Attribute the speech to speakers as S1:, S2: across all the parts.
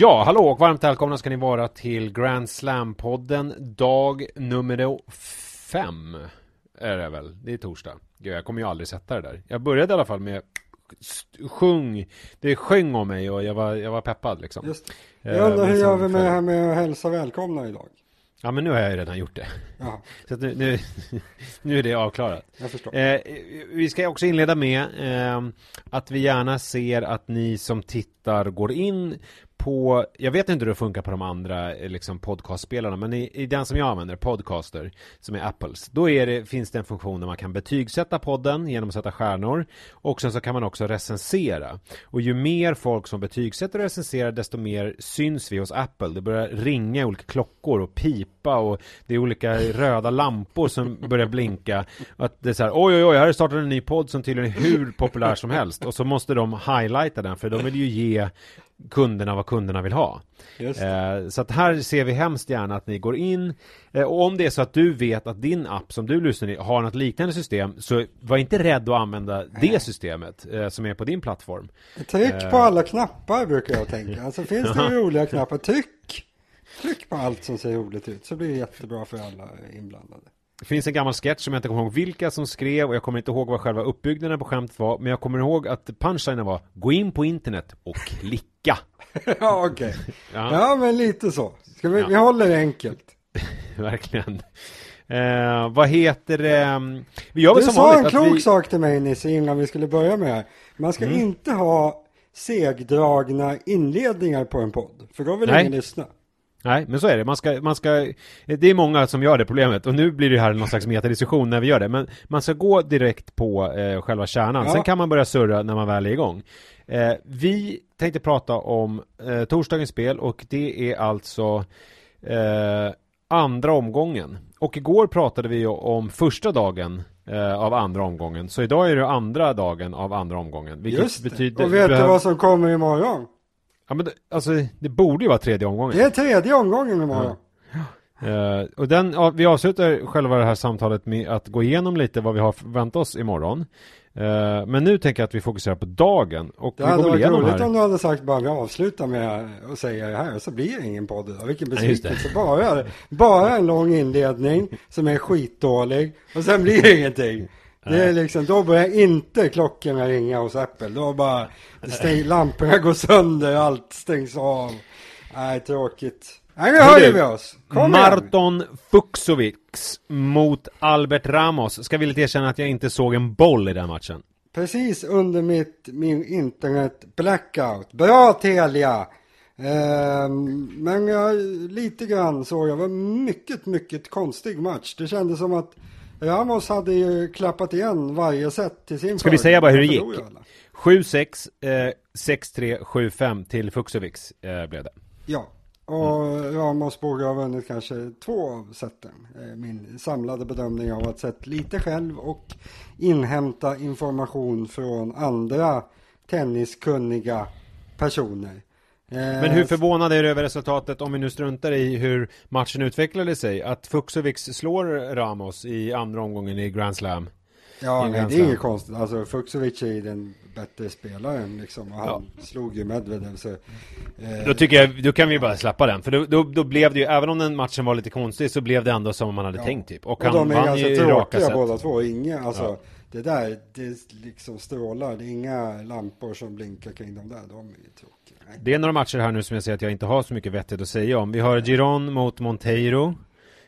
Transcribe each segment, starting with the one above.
S1: Ja, hallå och varmt välkomna ska ni vara till Grand Slam-podden dag nummer fem är det väl? Det är torsdag. Gud, jag kommer ju aldrig sätta det där. Jag började i alla fall med sjung. Det sjöng om mig och jag var, jag var peppad liksom.
S2: Just det. Jag undrar hur gör vi med det här med att hälsa välkomna idag?
S1: Ja men nu har jag ju redan gjort det.
S2: Ja.
S1: Så nu, nu, nu, är det avklarat.
S2: Jag förstår.
S1: Eh, vi ska också inleda med eh, att vi gärna ser att ni som tittar går in på, jag vet inte hur det funkar på de andra eh, liksom podcastspelarna, men i, i, den som jag använder, Podcaster, som är Apples, då är det, finns det en funktion där man kan betygsätta podden genom att sätta stjärnor och sen så kan man också recensera. Och ju mer folk som betygsätter och recenserar, desto mer syns vi hos Apple. Det börjar ringa olika klockor och pipa och det är olika röda lampor som börjar blinka. Att det är så här, oj oj oj, här har startat en ny podd som tydligen är hur populär som helst. Och så måste de highlighta den, för de vill ju ge kunderna vad kunderna vill ha. Eh, så att här ser vi hemskt gärna att ni går in eh, och om det är så att du vet att din app som du lyssnar i har något liknande system så var inte rädd att använda det systemet eh, som är på din plattform.
S2: Tryck på eh. alla knappar brukar jag tänka. Alltså finns det roliga knappar, tryck! Tryck på allt som ser roligt ut så blir det jättebra för alla inblandade.
S1: Det finns en gammal sketch som jag inte kommer ihåg vilka som skrev och jag kommer inte ihåg vad själva uppbyggnaden på skämtet var men jag kommer ihåg att punchlinen var Gå in på internet och klicka
S2: Ja okej okay. ja. ja. men lite så Ska vi, ja. vi håller det enkelt
S1: Verkligen eh, Vad heter det vi gör
S2: Du som sa en klok vi... sak till mig Nisse innan vi skulle börja med det här Man ska mm. inte ha segdragna inledningar på en podd För då vill Nej. ingen lyssna
S1: Nej, men så är det. Man ska, man ska, det är många som gör det problemet och nu blir det här någon slags metadiskussion när vi gör det. Men man ska gå direkt på eh, själva kärnan. Ja. Sen kan man börja surra när man väl är igång. Eh, vi tänkte prata om eh, torsdagens spel och det är alltså eh, andra omgången. Och igår pratade vi om första dagen eh, av andra omgången. Så idag är det andra dagen av andra omgången.
S2: Just det. Betyder, och vet du vad som kommer imorgon?
S1: Ja men det, alltså det borde ju vara tredje omgången.
S2: Det är tredje omgången imorgon.
S1: Ja. Uh, och den, ja, vi avslutar själva det här samtalet med att gå igenom lite vad vi har förväntat oss imorgon. Uh, men nu tänker jag att vi fokuserar på dagen. Och
S2: det vi hade varit roligt här. om du hade sagt bara vi avslutar med att säga det här så blir det ingen podd idag. Vilken besvikelse. Bara, bara en lång inledning som är skitdålig och sen blir det ingenting. Det är liksom, då börjar inte klockorna ringa hos Apple. Då bara, stäng, lamporna går sönder, allt stängs av. Nej, tråkigt. Nej, nu höjer vi oss.
S1: Kom Marton igen. Fuxovics mot Albert Ramos. Ska villigt erkänna att jag inte såg en boll i den matchen.
S2: Precis under mitt, min internet blackout. Bra Telia! Eh, men jag, lite grann såg jag, var mycket, mycket konstig match. Det kändes som att Ramos hade ju klappat igen varje set till sin
S1: Ska vi säga bara hur det gick? 7-6, eh, 6-3, 7-5 till Fuxovics eh, blev det.
S2: Ja, och mm. Ramos borde ha vunnit kanske två av seten. Eh, min samlade bedömning av att sett lite själv och inhämta information från andra tenniskunniga personer.
S1: Men hur förvånad är du över resultatet om vi nu struntar i hur matchen utvecklade sig? Att Fuxovics slår Ramos i andra omgången i Grand Slam?
S2: Ja, nej, det är inget konstigt. Alltså Fuxovic är den bättre spelaren liksom. Och han ja. slog ju Medvedev så, eh...
S1: Då tycker jag, då kan vi bara släppa den. För då, då, då, blev det ju, även om den matchen var lite konstig så blev det ändå som man hade ja. tänkt typ.
S2: Och, och han de är ganska tråkiga båda två. Inga, alltså ja. Det där, det liksom strålar. Det är inga lampor som blinkar kring de där. De är ju tråkiga.
S1: Det är några matcher här nu som jag säger att jag inte har så mycket vettigt att säga om. Vi har Giron mot Monteiro.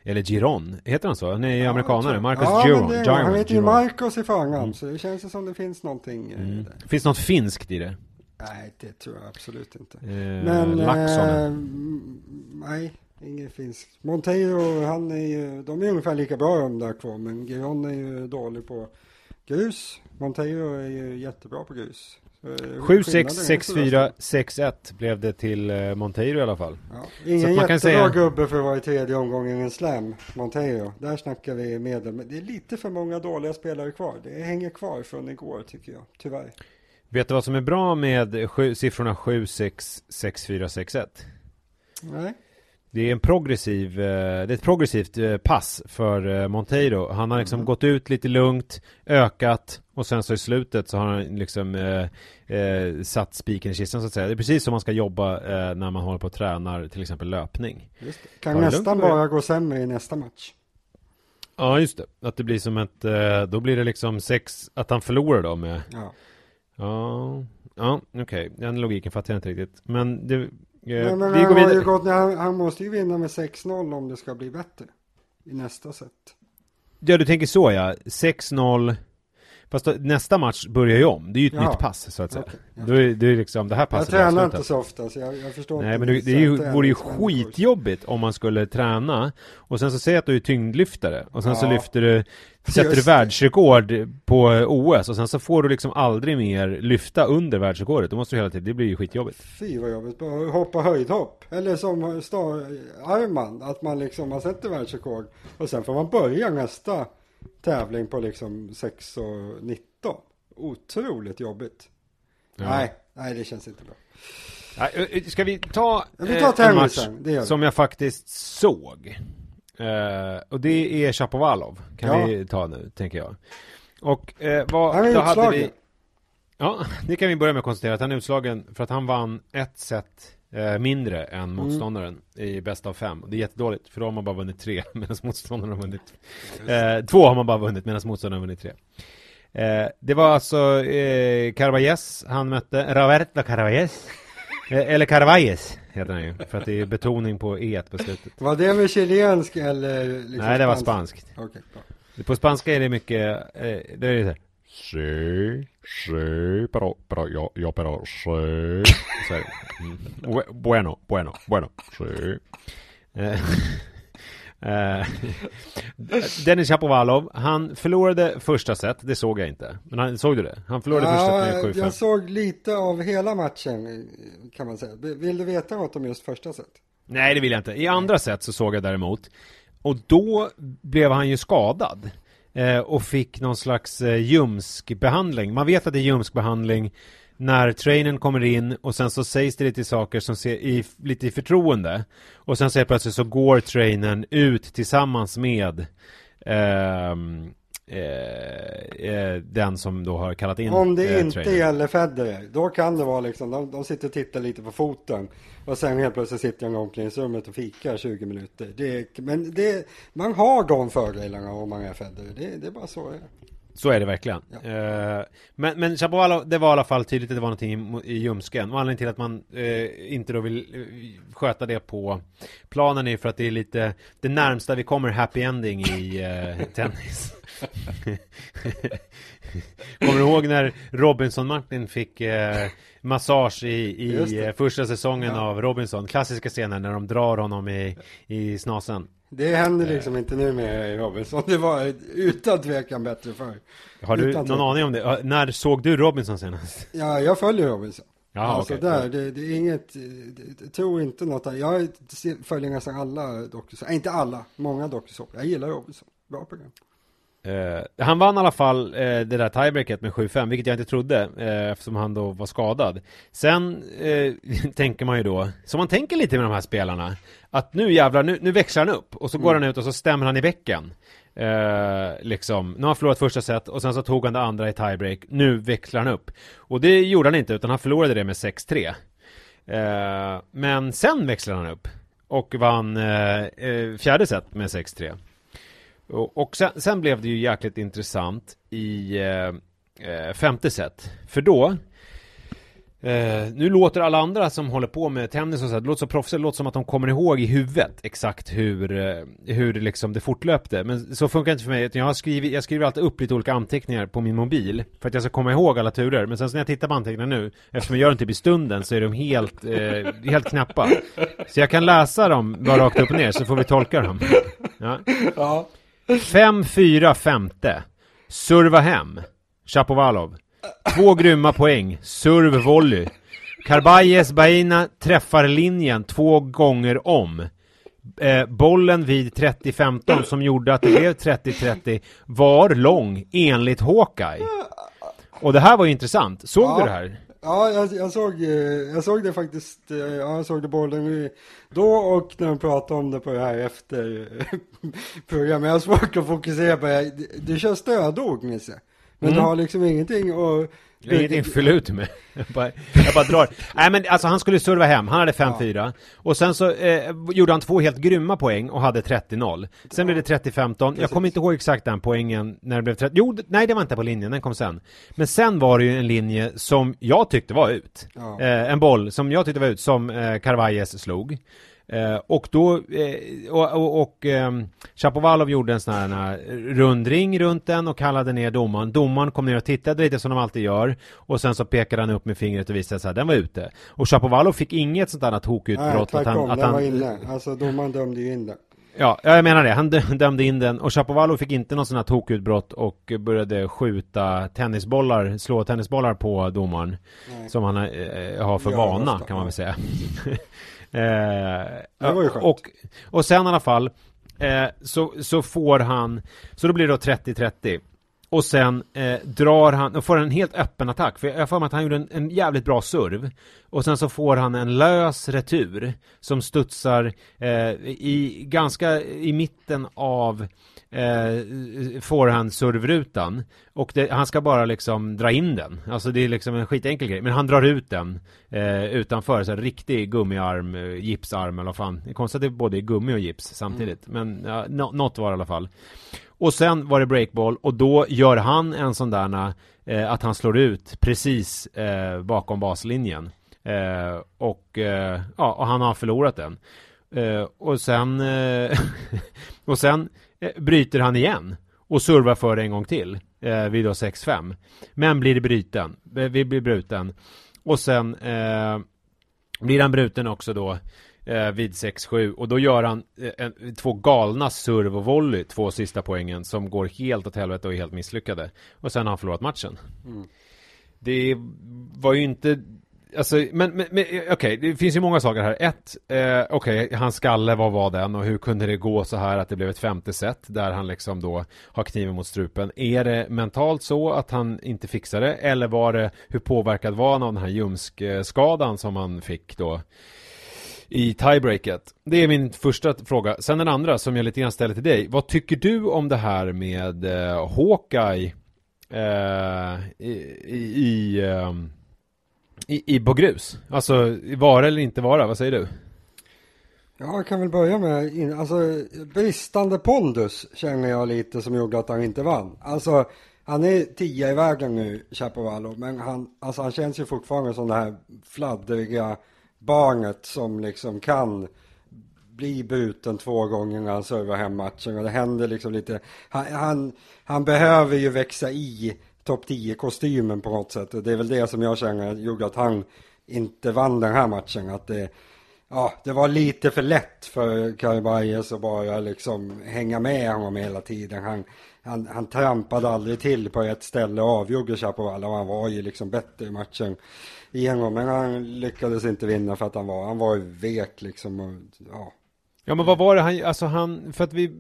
S1: Eller Giron, heter han så? Han är ju ja, amerikanare, Marcus ja, Giron. Det,
S2: Giron. Han heter ju Marcus i förnamn, mm. så det känns som det finns någonting mm.
S1: Finns något finskt i det?
S2: Nej, det tror jag absolut inte. Eh,
S1: Men, eh,
S2: nej, inget finskt. Monteiro, han är ju, de är ungefär lika bra de där två, men Giron är ju dålig på grus. Monteiro är ju jättebra på grus.
S1: 7-6, 6-4, 6-1 blev det till eh, Monteiro i alla fall.
S2: Ja. Ingen jättebra säga... gubbe för att vara i tredje omgången i en slam, Monteiro. Där snackar vi medel. Men det är lite för många dåliga spelare kvar. Det hänger kvar från igår tycker jag, tyvärr.
S1: Vet du vad som är bra med sju, siffrorna 7, 6, 6, 4, 6, 1?
S2: Nej.
S1: Det är en progressiv, eh, det är ett progressivt eh, pass för eh, Monteiro. Han har liksom mm. gått ut lite lugnt, ökat och sen så i slutet så har han liksom eh, eh, satt spiken i kistan så att säga. Det är precis som man ska jobba eh, när man håller på och tränar till exempel löpning.
S2: Kan nästan bara gå sämre i nästa match.
S1: Ja, just det. Att det blir som ett, då blir det liksom sex, att han förlorar då med
S2: Ja,
S1: ja, ja okej. Okay. Den logiken fattar jag inte riktigt. Men det,
S2: Nej, men vi går vidare. Ju gått, han, han måste ju vinna med 6-0 om det ska bli bättre i nästa set.
S1: Ja, du tänker så ja. 6-0. Fast nästa match börjar ju om. Det är ju ett
S2: ja.
S1: nytt pass så att säga. Okay, då är, det är liksom det här passet.
S2: Jag tränar inte så ofta så jag, jag förstår
S1: Nej, inte. men det, det ju, vore ju skitjobbigt om man skulle träna och sen så säger att du är tyngdlyftare och sen ja. så lyfter du Sätter du världsrekord på OS och sen så får du liksom aldrig mer lyfta under världsrekordet. Då måste du hela tiden, det blir ju skitjobbigt.
S2: Fy vad jobbigt, hoppa höjdhopp. Eller som Arman, att man liksom, man sätter världsrekord och sen får man börja nästa tävling på liksom 6 och 19. Otroligt jobbigt. Ja. Nej, nej det känns inte bra.
S1: Ska vi ta,
S2: vi tar
S1: eh, en match som jag faktiskt såg? Uh, och det är Chapovalov, kan ja. vi ta nu, tänker jag. Och uh, vad,
S2: han är då hade vi...
S1: Ja, det kan vi börja med att konstatera att han är utslagen för att han vann ett set uh, mindre än mm. motståndaren mm. i bästa av fem. Det är jättedåligt, för då har man bara vunnit tre medan motståndaren har vunnit två har man bara vunnit medan motståndaren har vunnit tre. det var alltså eh, Carvalles han mötte, Roberto Carvalles Eh, eller Carvalles heter den ju, för att det är betoning på e på slutet.
S2: Var det med chilensk eller? Liksom
S1: Nej, det var spanskt.
S2: Okay,
S1: På spanska är det mycket, eh, det är så här. Sí, sí, pero, pero yo, yo, pero, sí. Så här, mm. Bueno, bueno, bueno, sí. Eh, Dennis Chapovalov, han förlorade första set, det såg jag inte. Men han, såg du det? Han förlorade ja, första set med 7-5.
S2: Jag såg lite av hela matchen, kan man säga. Vill du veta något om just första set?
S1: Nej, det vill jag inte. I andra set så såg jag däremot. Och då blev han ju skadad. Eh, och fick någon slags eh, ljumskbehandling. Man vet att det är ljumskbehandling när trainern kommer in och sen så sägs det lite saker som ser i, lite i förtroende. Och sen så helt plötsligt så går trainern ut tillsammans med ehm, eh, eh, den som då har kallat in
S2: Om det eh, inte trainern. gäller Federer, då kan det vara liksom, de, de sitter och tittar lite på foten och sen helt plötsligt sitter de i omklädningsrummet och fikar 20 minuter. Det, men det, man har de fördelarna om man är Federer, det, det är bara så det är.
S1: Så är det verkligen. Ja. Uh, men, men Chapovalov, det var i alla fall tydligt att det var någonting i, i ljumsken. Och anledningen till att man uh, inte då vill uh, sköta det på planen är för att det är lite det närmsta vi kommer happy ending i tennis. kommer du ihåg när Robinson Martin fick massage i, i första säsongen ja. av Robinson? Klassiska scenen när de drar honom i, i snasen.
S2: Det händer liksom inte nu med Robinson. Det var utan tvekan bättre förr.
S1: Har du utan någon tvekan. aning om det? När såg du Robinson senast?
S2: Ja, jag följer Robinson.
S1: Ja, alltså
S2: okay. där, det, det, är inget, tror inte något, jag följer nästan alla dokusåpor, inte alla, många dokusåpor. Jag gillar Robinson, bra program.
S1: Uh, han vann i alla fall uh, det där tiebreaket med 7-5, vilket jag inte trodde uh, eftersom han då var skadad. Sen tänker man ju då, som man tänker lite med de här spelarna, att nu jävlar, nu, nu växlar han upp och så mm. går han ut och så stämmer han i bäcken. liksom, nu har han förlorat första set och sen så tog han det andra i tiebreak, nu växlar han upp. Och det gjorde han inte, utan han förlorade det med 6-3. men sen växlade han upp och vann fjärde set med 6-3. Och, sen, sen, blev det ju jäkligt intressant i eh, eh, femte set. För då Eh, nu låter alla andra som håller på med tennis och så, det låter så proffsigt, det låter som att de kommer ihåg i huvudet exakt hur, eh, hur liksom det fortlöpte. Men så funkar det inte för mig, jag, har skrivit, jag skriver alltid upp lite olika anteckningar på min mobil för att jag ska komma ihåg alla turer. Men sen så när jag tittar på anteckningarna nu, eftersom jag gör dem typ i stunden, så är de helt, eh, helt knappa. Så jag kan läsa dem bara rakt upp och ner, så får vi tolka dem. Ja.
S2: ja.
S1: 5-4 femte. Serva hem. Chapovalov. Två grymma poäng. Serve volley. Carballes Baina träffar linjen två gånger om. Eh, bollen vid 30-15 som gjorde att det blev 30-30 var lång enligt Hawkeye. Och det här var ju intressant. Såg ja. du det här?
S2: Ja, jag, jag, såg, eh, jag såg det faktiskt, eh, ja, jag såg det både då och när de pratade om det på det här efter programmet. Jag har svårt att fokusera på det. Du kör stödord, Nisse. Men mm. du har liksom ingenting och
S1: jag har ingenting fylla ut med. Jag bara, jag bara drar. Nej men alltså han skulle serva hem, han hade 5-4. Ja. Och sen så eh, gjorde han två helt grymma poäng och hade 30-0. Sen blev det 30-15. Jag kommer inte ihåg exakt den poängen när det blev 30. Jo, nej det var inte på linjen, den kom sen. Men sen var det ju en linje som jag tyckte var ut. Ja. Eh, en boll som jag tyckte var ut, som eh, Carvalles slog. Eh, och då, eh, och, och, och eh, Chapovalov gjorde en sån här rundring runt den och kallade ner domaren. Domaren kom ner och tittade lite som de alltid gör. Och sen så pekade han upp med fingret och visade att den var ute. Och Chapovalov fick inget sånt annat tokutbrott.
S2: Nej, tvärtom, att han, att den han, var inne. Alltså domaren dömde ju in den.
S1: Ja, jag menar det. Han dömde in den och Chapovalov fick inte någon sån här tokutbrott och började skjuta tennisbollar, slå tennisbollar på domaren. Nej. Som han eh, har för vana kan man väl säga.
S2: Eh, det var ju skönt.
S1: Och, och sen i alla fall eh, så, så får han, så då blir det då 30-30. Och sen eh, drar han, och får en helt öppen attack. För jag har för mig att han gjorde en, en, jävligt bra serv. Och sen så får han en lös retur. Som studsar eh, i, ganska i mitten av eh, får han servrutan och det, han ska bara liksom dra in den. Alltså det är liksom en skitenkel grej. Men han drar ut den eh, utanför, så här, riktig gummiarm, eh, gipsarm eller vad fan. Det är konstigt att det är både gummi och gips samtidigt. Mm. Men ja, något var det i alla fall. Och sen var det breakball och då gör han en sån där eh, att han slår ut precis eh, bakom baslinjen. Eh, och, eh, ja, och han har förlorat den. Uh, och sen och sen bryter han igen och servar för en gång till uh, vid då 6-5 men blir bruten vi blir bruten. Och sen blir han bruten också då vid 6-7 och då gör han en, två galna serv och volley två sista poängen som går helt åt helvete och är helt misslyckade. Och sen har han förlorat matchen. Mm. det var ju inte Alltså, men, men, men eh, okej, okay, det finns ju många saker här. Ett, eh, okej, okay, hans skalle, vad var den och hur kunde det gå så här att det blev ett femte set där han liksom då har kniven mot strupen? Är det mentalt så att han inte fixar det? Eller var det, hur påverkad var han av den här ljumskskadan som han fick då? i tiebreaket? Det är min första fråga. Sen den andra som jag lite grann ställer till dig. Vad tycker du om det här med eh, Hawkeye eh, i, i, i eh, i, i på grus? Alltså, vara eller inte vara, vad säger du?
S2: Ja, jag kan väl börja med, alltså bristande pondus känner jag lite som gjorde att han inte vann. Alltså, han är tia i vägen nu, Chapovalov, men han, alltså, han känns ju fortfarande som det här fladdriga barnet som liksom kan bli bruten två gånger när han servar hem matchen och det händer liksom lite, han, han, han behöver ju växa i topp 10-kostymen på något sätt. Det är väl det som jag känner gjorde att han inte vann den här matchen. Att det, ja, det var lite för lätt för Karibayes att bara liksom hänga med honom hela tiden. Han, han, han trampade aldrig till på ett ställe och avgjorde Chapovalov. Han var ju liksom bättre i matchen igenom. Men han lyckades inte vinna för att han var, han var vek liksom. Och, ja,
S1: Ja men vad var det han, alltså han, för att vi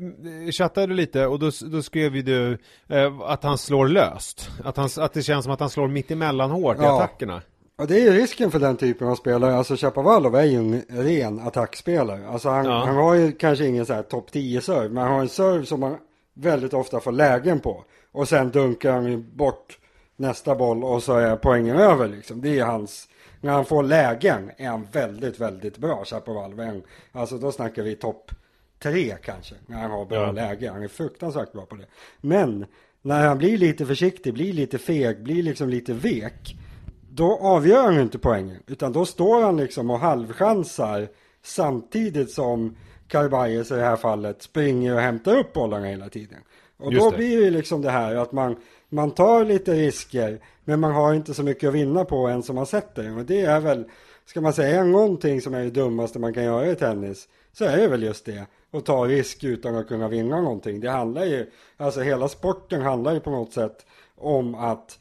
S1: chattade lite och då, då skrev ju du eh, att han slår löst. Att, han, att det känns som att han slår mitt emellan hårt ja. i attackerna.
S2: Ja det är ju risken för den typen av spelare. Alltså Chapovalov är ju en ren attackspelare. Alltså han, ja. han har ju kanske ingen så här topp 10 serve. Men han har en serve som man väldigt ofta får lägen på. Och sen dunkar han bort nästa boll och så är poängen över liksom. Det är hans när han får lägen är han väldigt, väldigt bra, Chapovalov. Alltså då snackar vi topp tre kanske, när han har bra ja. läge. Han är fruktansvärt bra på det. Men när han blir lite försiktig, blir lite feg, blir liksom lite vek. Då avgör han inte poängen. Utan då står han liksom och halvchansar samtidigt som Karbajes i det här fallet springer och hämtar upp bollarna hela tiden. Och Just då det. blir det liksom det här att man man tar lite risker, men man har inte så mycket att vinna på än som har sett den. Och det är väl, ska man säga någonting som är det dummaste man kan göra i tennis, så är det väl just det. Att ta risk utan att kunna vinna någonting. Det handlar ju, alltså hela sporten handlar ju på något sätt om att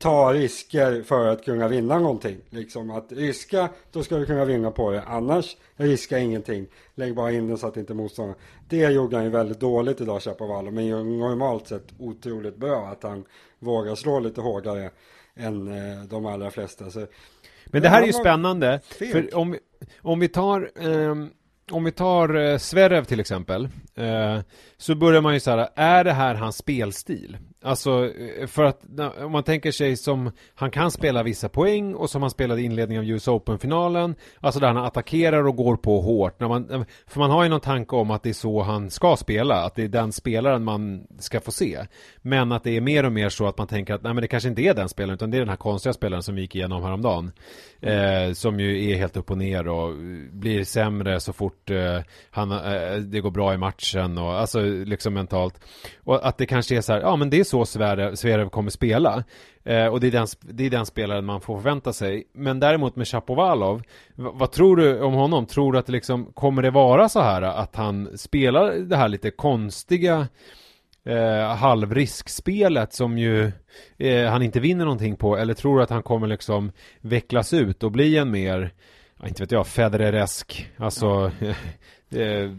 S2: ta risker för att kunna vinna någonting. Liksom att riska, då ska du kunna vinna på det. Annars, riska ingenting. Lägg bara in den så att inte motståndaren... Det gjorde han ju väldigt dåligt idag, Chapovalov. Men ju normalt sett otroligt bra att han vågar slå lite hårdare än eh, de allra flesta. Så,
S1: men det här är ju spännande. För om, om vi tar um om vi tar eh, Zverev till exempel eh, Så börjar man ju så här, är det här hans spelstil? Alltså, eh, för att om man tänker sig som Han kan spela vissa poäng och som han spelade i inledningen av US Open-finalen. Alltså där han attackerar och går på hårt. När man, eh, För man har ju någon tanke om att det är så han ska spela Att det är den spelaren man ska få se. Men att det är mer och mer så att man tänker att Nej men det kanske inte är den spelaren utan det är den här konstiga spelaren som vi gick igenom häromdagen. Eh, Som ju är helt upp och ner och blir sämre så fort eh, han, eh, det går bra i matchen och alltså liksom mentalt. Och att det kanske är så här, ja men det är så Zverev, kommer spela. Eh, och det är, den, det är den spelaren man får förvänta sig. Men däremot med Chapovalov, vad tror du om honom? Tror du att det liksom, kommer det vara så här att han spelar det här lite konstiga eh, halvriskspelet som ju eh, han inte vinner någonting på? Eller tror du att han kommer liksom vecklas ut och bli en mer, inte vet jag, Federeresk, alltså eh,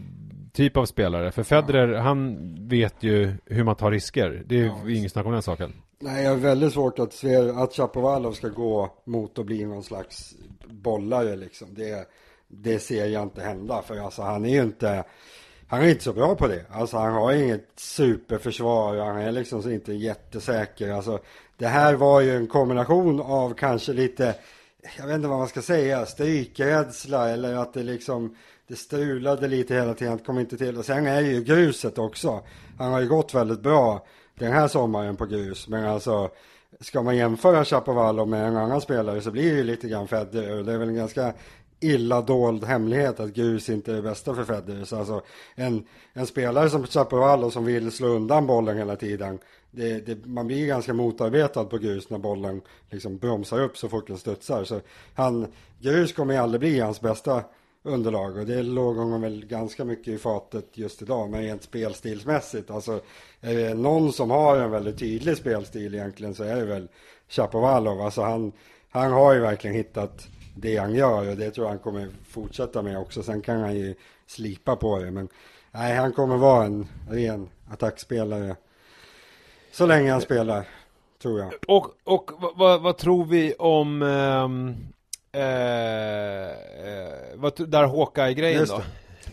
S1: typ av spelare. För Federer, ja. han vet ju hur man tar risker. Det är ja, inget snack om den saken.
S2: Nej, jag har väldigt svårt att se att Chapovalov ska gå mot att bli någon slags bollare liksom. Det, det ser jag inte hända. För alltså han är ju inte, han är inte så bra på det. Alltså han har inget superförsvar. Han är liksom inte jättesäker. Alltså det här var ju en kombination av kanske lite, jag vet inte vad man ska säga, strykrädsla eller att det liksom det strulade lite hela tiden, kom inte till. Och sen är ju gruset också. Han har ju gått väldigt bra den här sommaren på grus. Men alltså, ska man jämföra Chapovalov med en annan spelare så blir det ju lite grann Federer. Det är väl en ganska illa dold hemlighet att grus inte är det bästa för Federer. Så alltså, en, en spelare som Chapovalov som vill slå undan bollen hela tiden. Det, det, man blir ganska motarbetad på grus när bollen liksom bromsar upp så fort den studsar. Så han, grus kommer ju aldrig bli hans bästa underlag. Och det låg honom väl ganska mycket i fatet just idag men rent spelstilsmässigt. Alltså är det någon som har en väldigt tydlig spelstil egentligen så är det väl Chapovalov alltså han, han har ju verkligen hittat det han gör och det tror jag han kommer fortsätta med också. Sen kan han ju slipa på det men nej han kommer vara en ren attackspelare så länge han spelar tror jag.
S1: Och, och vad, vad tror vi om um Eh, eh, vad, där Hawkeye-grejen då?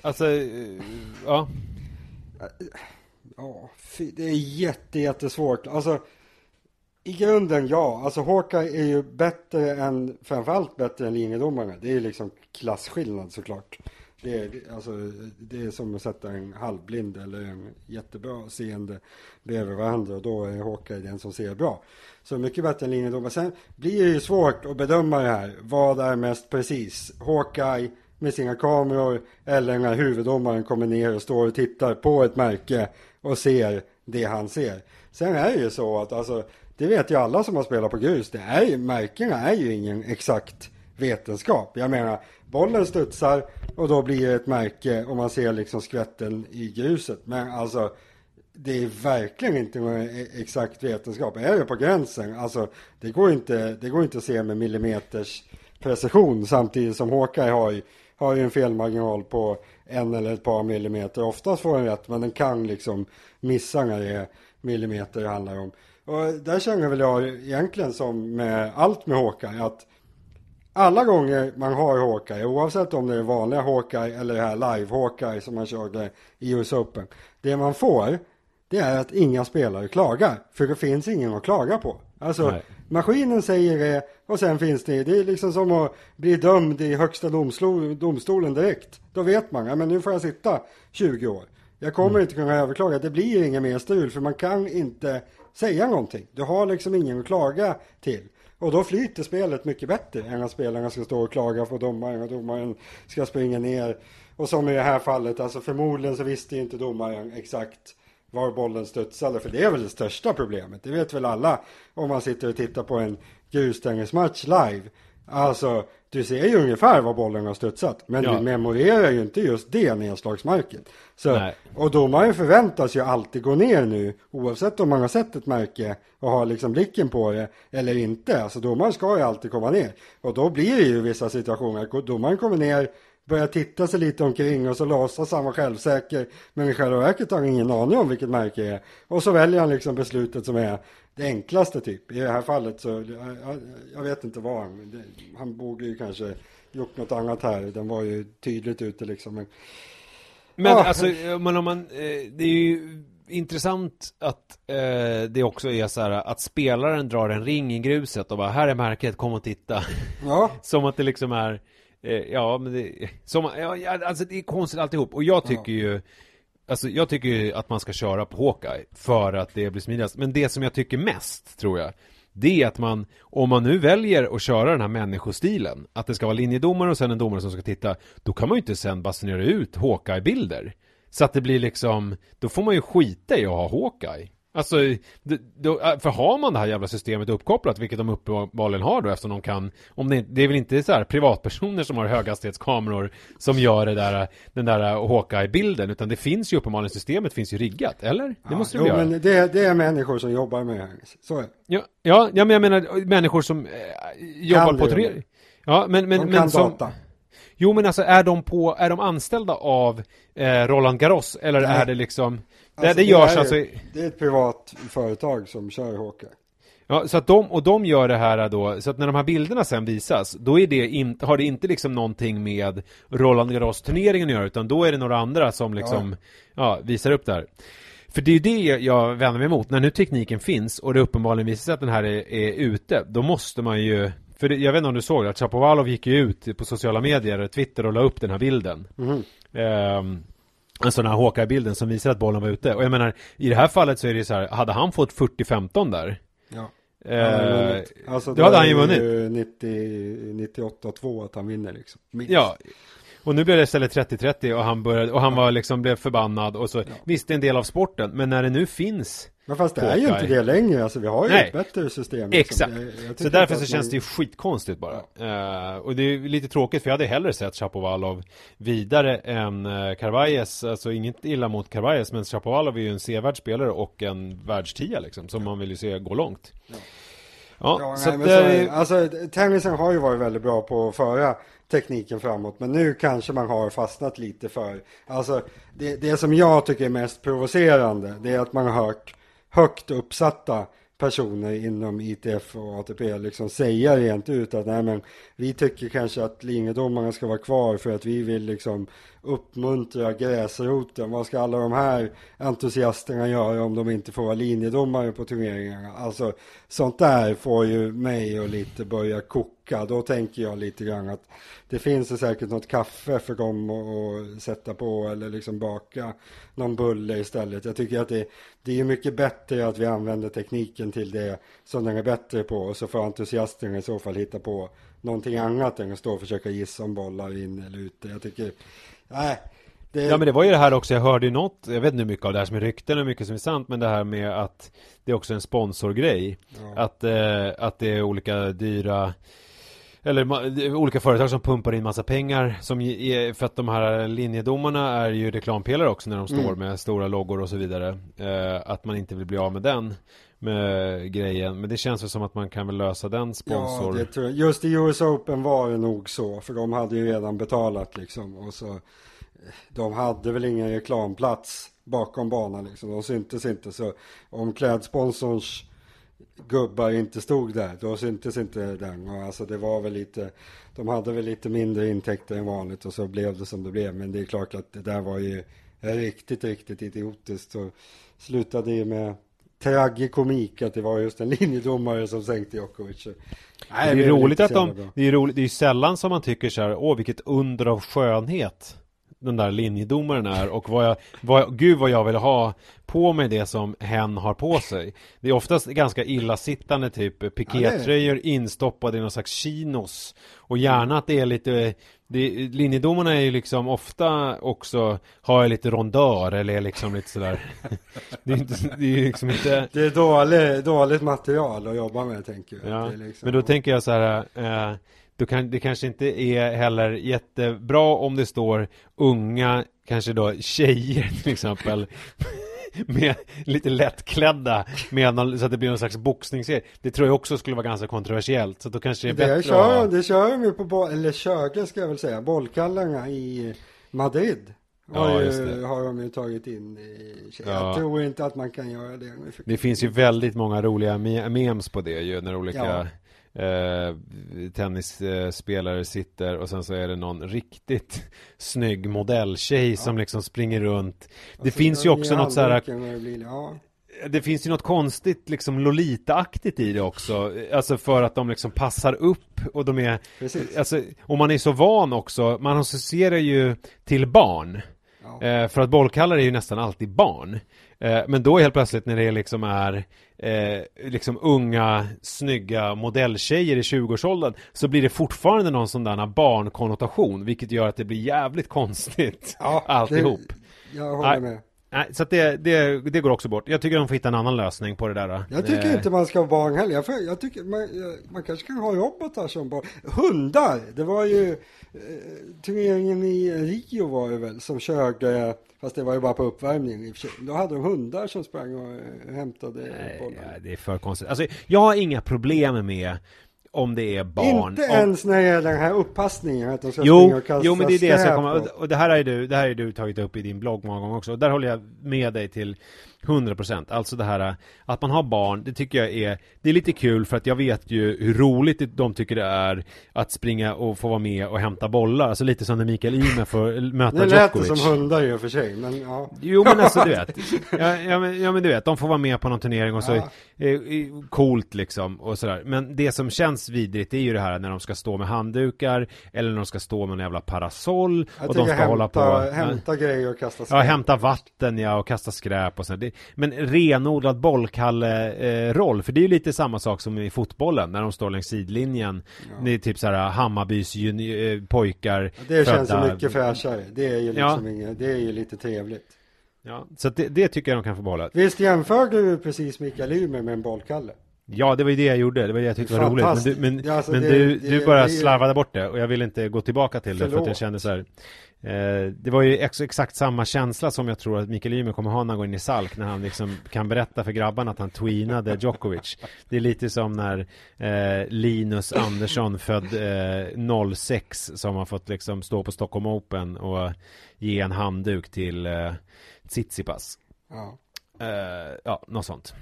S1: Alltså, eh, ja.
S2: Ja, det är jätte, jättesvårt. Alltså, i grunden ja. Alltså Hawkeye är ju bättre än, framförallt bättre än linjedomarna. Det är liksom klasskillnad såklart. Det är, alltså, det är som att sätta en halvblind eller en jättebra seende bredvid varandra och då är Hawkeye den som ser bra. Så mycket bättre än linjedomare. Sen blir det ju svårt att bedöma det här. Vad är mest precis? Hawkeye med sina kameror eller när huvuddomaren kommer ner och står och tittar på ett märke och ser det han ser. Sen är det ju så att alltså, det vet ju alla som har spelat på grus. Det är ju, märkena är ju ingen exakt vetenskap. Jag menar, bollen studsar och då blir det ett märke och man ser liksom skvätten i gruset. Men alltså det är verkligen inte någon exakt vetenskap. Är det på gränsen, alltså det går inte, det går inte att se med millimeters precision samtidigt som Håkan har, har ju en felmarginal på en eller ett par millimeter. Oftast får den rätt men den kan liksom missa när det är millimeter det handlar om. Och där känner väl jag egentligen som med allt med Håkan, att alla gånger man har Hawkeye, oavsett om det är vanliga Hawkeye eller det här live Hawkeye som man körde i US Open. Det man får, det är att inga spelare klagar. För det finns ingen att klaga på. Alltså, Nej. maskinen säger det och sen finns det, det är liksom som att bli dömd i högsta domstol, domstolen direkt. Då vet man, ja men nu får jag sitta 20 år. Jag kommer mm. inte kunna överklaga, det blir inget mer strul för man kan inte säga någonting. Du har liksom ingen att klaga till. Och då flyter spelet mycket bättre än att spelarna ska stå och klaga på domaren och domaren ska springa ner. Och som i det här fallet, alltså förmodligen så visste inte domaren exakt var bollen studsade, för det är väl det största problemet. Det vet väl alla om man sitter och tittar på en grustennismatch live. Alltså, du ser ju ungefär var bollen har studsat, men ja. du memorerar ju inte just det nedslagsmärket. Så, och domaren förväntas ju alltid gå ner nu, oavsett om man har sett ett märke och har liksom blicken på det eller inte. Alltså domaren ska ju alltid komma ner. Och då blir det ju vissa situationer, domaren kommer ner, börjar titta sig lite omkring och så låtsas han vara självsäker. Men i själva verket har han ingen aning om vilket märke det är. Och så väljer han liksom beslutet som är det enklaste typ. I det här fallet så, jag, jag vet inte vad han, han borde ju kanske gjort något annat här. Den var ju tydligt ute liksom. Men,
S1: men ah. alltså, men om man, eh, det är ju intressant att eh, det också är så här att spelaren drar en ring i gruset och bara här är märket, kom och titta.
S2: Ja.
S1: som att det liksom är, ja men det, som, ja, alltså det är konstigt alltihop. Och jag tycker ju, alltså jag tycker ju att man ska köra på Hawkeye för att det blir smidigast. Men det som jag tycker mest, tror jag, det är att man, om man nu väljer att köra den här människostilen, att det ska vara linjedomare och sen en domare som ska titta, då kan man ju inte sen basunera ut Hawkeye-bilder. Så att det blir liksom, då får man ju skita i att ha Hawkeye. Alltså, då, äh, för har man det här jävla systemet uppkopplat, vilket de uppenbarligen har då eftersom de kan, om det, det är väl inte så här privatpersoner som har höghastighetskameror som gör det där, den där Hawkeye-bilden, utan det finns ju uppenbarligen, systemet finns ju riggat, eller? Det ja, måste det jo, göra. men
S2: det, det är människor som jobbar med det, så det.
S1: Ja, ja, ja men jag menar människor som eh, jobbar på ett... Ja, men, men,
S2: de
S1: men
S2: som... Data.
S1: Jo men alltså är de på, är de anställda av eh, Roland Garros eller Nej. är det liksom
S2: Alltså, det, det, görs det alltså Det är ett privat företag som kör Hawkeye
S1: Ja, så att de, och de gör det här då, så att när de här bilderna sen visas, då är det inte, har det inte liksom någonting med Roland Garros turneringen att göra, utan då är det några andra som liksom, ja, ja visar upp det här. För det är ju det jag vänder mig emot, när nu tekniken finns och det uppenbarligen visar sig att den här är, är ute, då måste man ju för det, jag vet inte om du såg det, att Chapovalov gick ju ut på sociala medier, Twitter och la upp den här bilden. Mm. Um, en sån här Hawkeye-bilden som visar att bollen var ute. Och jag menar, i det här fallet så är det så här, hade han fått 40-15 där?
S2: Ja.
S1: Eh, alltså, då hade han ju vunnit.
S2: 90, 98-2 att han vinner liksom.
S1: Minst. Ja. Och nu blev det istället 30-30 och han började, och han var liksom, blev förbannad och så, ja. visst det är en del av sporten, men när det nu finns
S2: men fast det är ju inte det längre, alltså vi har ju Nej. ett bättre system
S1: liksom. Exakt, jag, jag så därför så man... känns det ju skitkonstigt bara ja. uh, Och det är lite tråkigt för jag hade hellre sett Chapovalov vidare än uh, Carvalles Alltså inget illa mot Carvalles men Chapovalov är ju en sevärd spelare och en världstia liksom Som man vill ju se gå långt Ja,
S2: ja, ja så, nej, det... så Alltså tennisen har ju varit väldigt bra på att föra tekniken framåt. Men nu kanske man har fastnat lite för, alltså det, det som jag tycker är mest provocerande, det är att man har hört högt uppsatta personer inom ITF och ATP liksom säga rent ut att nej men vi tycker kanske att linjedomarna ska vara kvar för att vi vill liksom uppmuntra gräsroten. Vad ska alla de här entusiasterna göra om de inte får vara linjedomare på turneringarna? Alltså sånt där får ju mig att lite börja koka. Då tänker jag lite grann att det finns säkert något kaffe för dem att sätta på eller liksom baka någon bulle istället. Jag tycker att det, det är mycket bättre att vi använder tekniken till det som den är bättre på och så får entusiasterna i så fall hitta på någonting annat än att stå och försöka gissa om bollar in eller ute. Jag tycker Nej.
S1: Det... Ja men det var ju det här också, jag hörde ju något, jag vet inte hur mycket av det här som är rykten och mycket som är sant, men det här med att det är också en sponsorgrej. Ja. Att, eh, att det är olika dyra eller olika företag som pumpar in massa pengar som för att de här linjedomarna är ju reklampelare också när de står mm. med stora loggor och så vidare. Eh, att man inte vill bli av med den med grejen. Men det känns väl som att man kan väl lösa den sponsor.
S2: Ja, det tror jag. Just i US Open var det nog så. För de hade ju redan betalat liksom. Och så, eh, de hade väl ingen reklamplats bakom banan liksom. De syntes inte. Så om klädsponsorns gubbar inte stod där, då syntes inte den. Och alltså det var väl lite, de hade väl lite mindre intäkter än vanligt och så blev det som det blev. Men det är klart att det där var ju riktigt, riktigt idiotiskt. Så slutade ju med tragikomik att det var just en linjedomare som sänkte Djokovic.
S1: Nej, det är roligt att de, det är roligt, det är sällan som man tycker så här, åh vilket under av skönhet den där linjedomaren är och vad jag, vad, gud vad jag vill ha på mig det som hen har på sig. Det är oftast ganska illasittande typ pikétröjor ja, instoppade i någon slags chinos. Och gärna att det är lite det, linjedomarna är ju liksom ofta också har lite rondör eller är liksom lite sådär. Det är, inte, det är liksom inte
S2: Det är dålig, dåligt material att jobba med tänker jag.
S1: Ja,
S2: liksom...
S1: Men då tänker jag så här eh, då kan, det kanske inte är heller jättebra om det står unga, kanske då tjejer till exempel med lite lättklädda med någon, så att det blir någon slags boxningsserie. Det tror jag också skulle vara ganska kontroversiellt. Så då kanske det är
S2: det
S1: bättre
S2: kör,
S1: att...
S2: Det kör de ju på, boll, eller körde ska jag väl säga, bollkallarna i Madrid. Har,
S1: Ja,
S2: ju, har de ju tagit in i, Jag
S1: Ja.
S2: tror inte att man kan göra det.
S1: Det finns ju väldigt många roliga me- memes på det ju när olika eh, tennisspelare sitter och sen så är det någon riktigt snygg modelltjej som liksom springer runt. Det
S2: Alltså,
S1: finns ju också något så här
S2: vad det blir, Ja,
S1: det finns ju något konstigt liksom Lolita-aktigt i det också. Alltså för att de liksom passar upp och de är
S2: precis.
S1: Alltså, och man är så van också, man associerar ju till barn.
S2: Ja.
S1: Eh, för att bollkallar är ju nästan alltid barn. Eh, men då helt plötsligt när det liksom är eh, liksom unga, snygga modelltjejer i 20-årsåldern så blir det fortfarande någon sån där barnkonnotation vilket gör att det blir jävligt konstigt
S2: Ja,
S1: alltihop.
S2: Det, jag håller med.
S1: Nej, så att det, det, det går också bort. Jag tycker de får hitta en annan lösning på det där.
S2: Jag tycker
S1: Eh,
S2: inte man ska ha barn heller. Jag, jag tycker man, man kanske kan ha robotar som barn. Hundar! Det var ju eh, turneringen i Rio var det väl som körde, fast det var ju bara på uppvärmning i och för sig. Då hade de hundar som sprang och eh, hämtade
S1: Nej,
S2: bollar.
S1: ja, det är för konstigt. Alltså, jag har inga problem med om det är barn.
S2: Inte
S1: om...
S2: ens när det är den här uppassningen, att de ska
S1: Jo,
S2: och kasta
S1: jo, men det är det jag ska komma,
S2: och-
S1: det här är du, det här är du tagit upp i din blogg många gånger också, och där håller jag med dig till 100% Alltså det här att man har barn, det tycker jag är Det är lite kul för att jag vet ju hur roligt de tycker det är Att springa och få vara med och hämta bollar Alltså lite som när Mikael Ymer får möta
S2: Det lät
S1: Djokovic
S2: som hundar och för sig, men ja.
S1: Jo men alltså du vet ja, ja, men, ja men du vet, de får vara med på någon turnering och så
S2: Ja.
S1: eh, Coolt liksom och sådär Men det som känns vidrigt är ju det här när de ska stå med handdukar Eller när de ska stå med en jävla parasoll
S2: Jag
S1: Och de ska hålla på
S2: hämta, hämta grejer och kasta
S1: Ja,
S2: skräp.
S1: hämta vatten ja och kasta skräp och sånt. Men renodlad bollkalle-roll, för det är ju lite samma sak som i fotbollen när de står längs sidlinjen. Det är typ så här Hammarbys juni- eh, pojkar
S2: Det känns ju mycket fräschare. Det är ju
S1: Ja.
S2: liksom inget, det är ju lite trevligt.
S1: Ja, så det, det tycker jag de kan få behålla.
S2: Visst jämförde du precis Mikael Ymer med en bollkalle?
S1: Ja, det var ju det jag gjorde. Det var det jag tyckte var roligt. Men, du, men,
S2: Ja, alltså
S1: men
S2: det-
S1: du,
S2: det-
S1: du bara slarvade bort det och jag vill inte gå tillbaka till det för att jag
S2: Förlåt.
S1: kände så här. Eh, det var ju ex exakt samma känsla som jag tror att Mikael Ymer kommer ha när han går in i Salk när han liksom kan berätta för grabbarna att han tweenade Djokovic. Det är lite som när eh, Linus Andersson född eh, 06 som har fått liksom stå på Stockholm Open och ge en handduk till eh, Tsitsipas.
S2: Ja.
S1: Eh, ja, något sånt.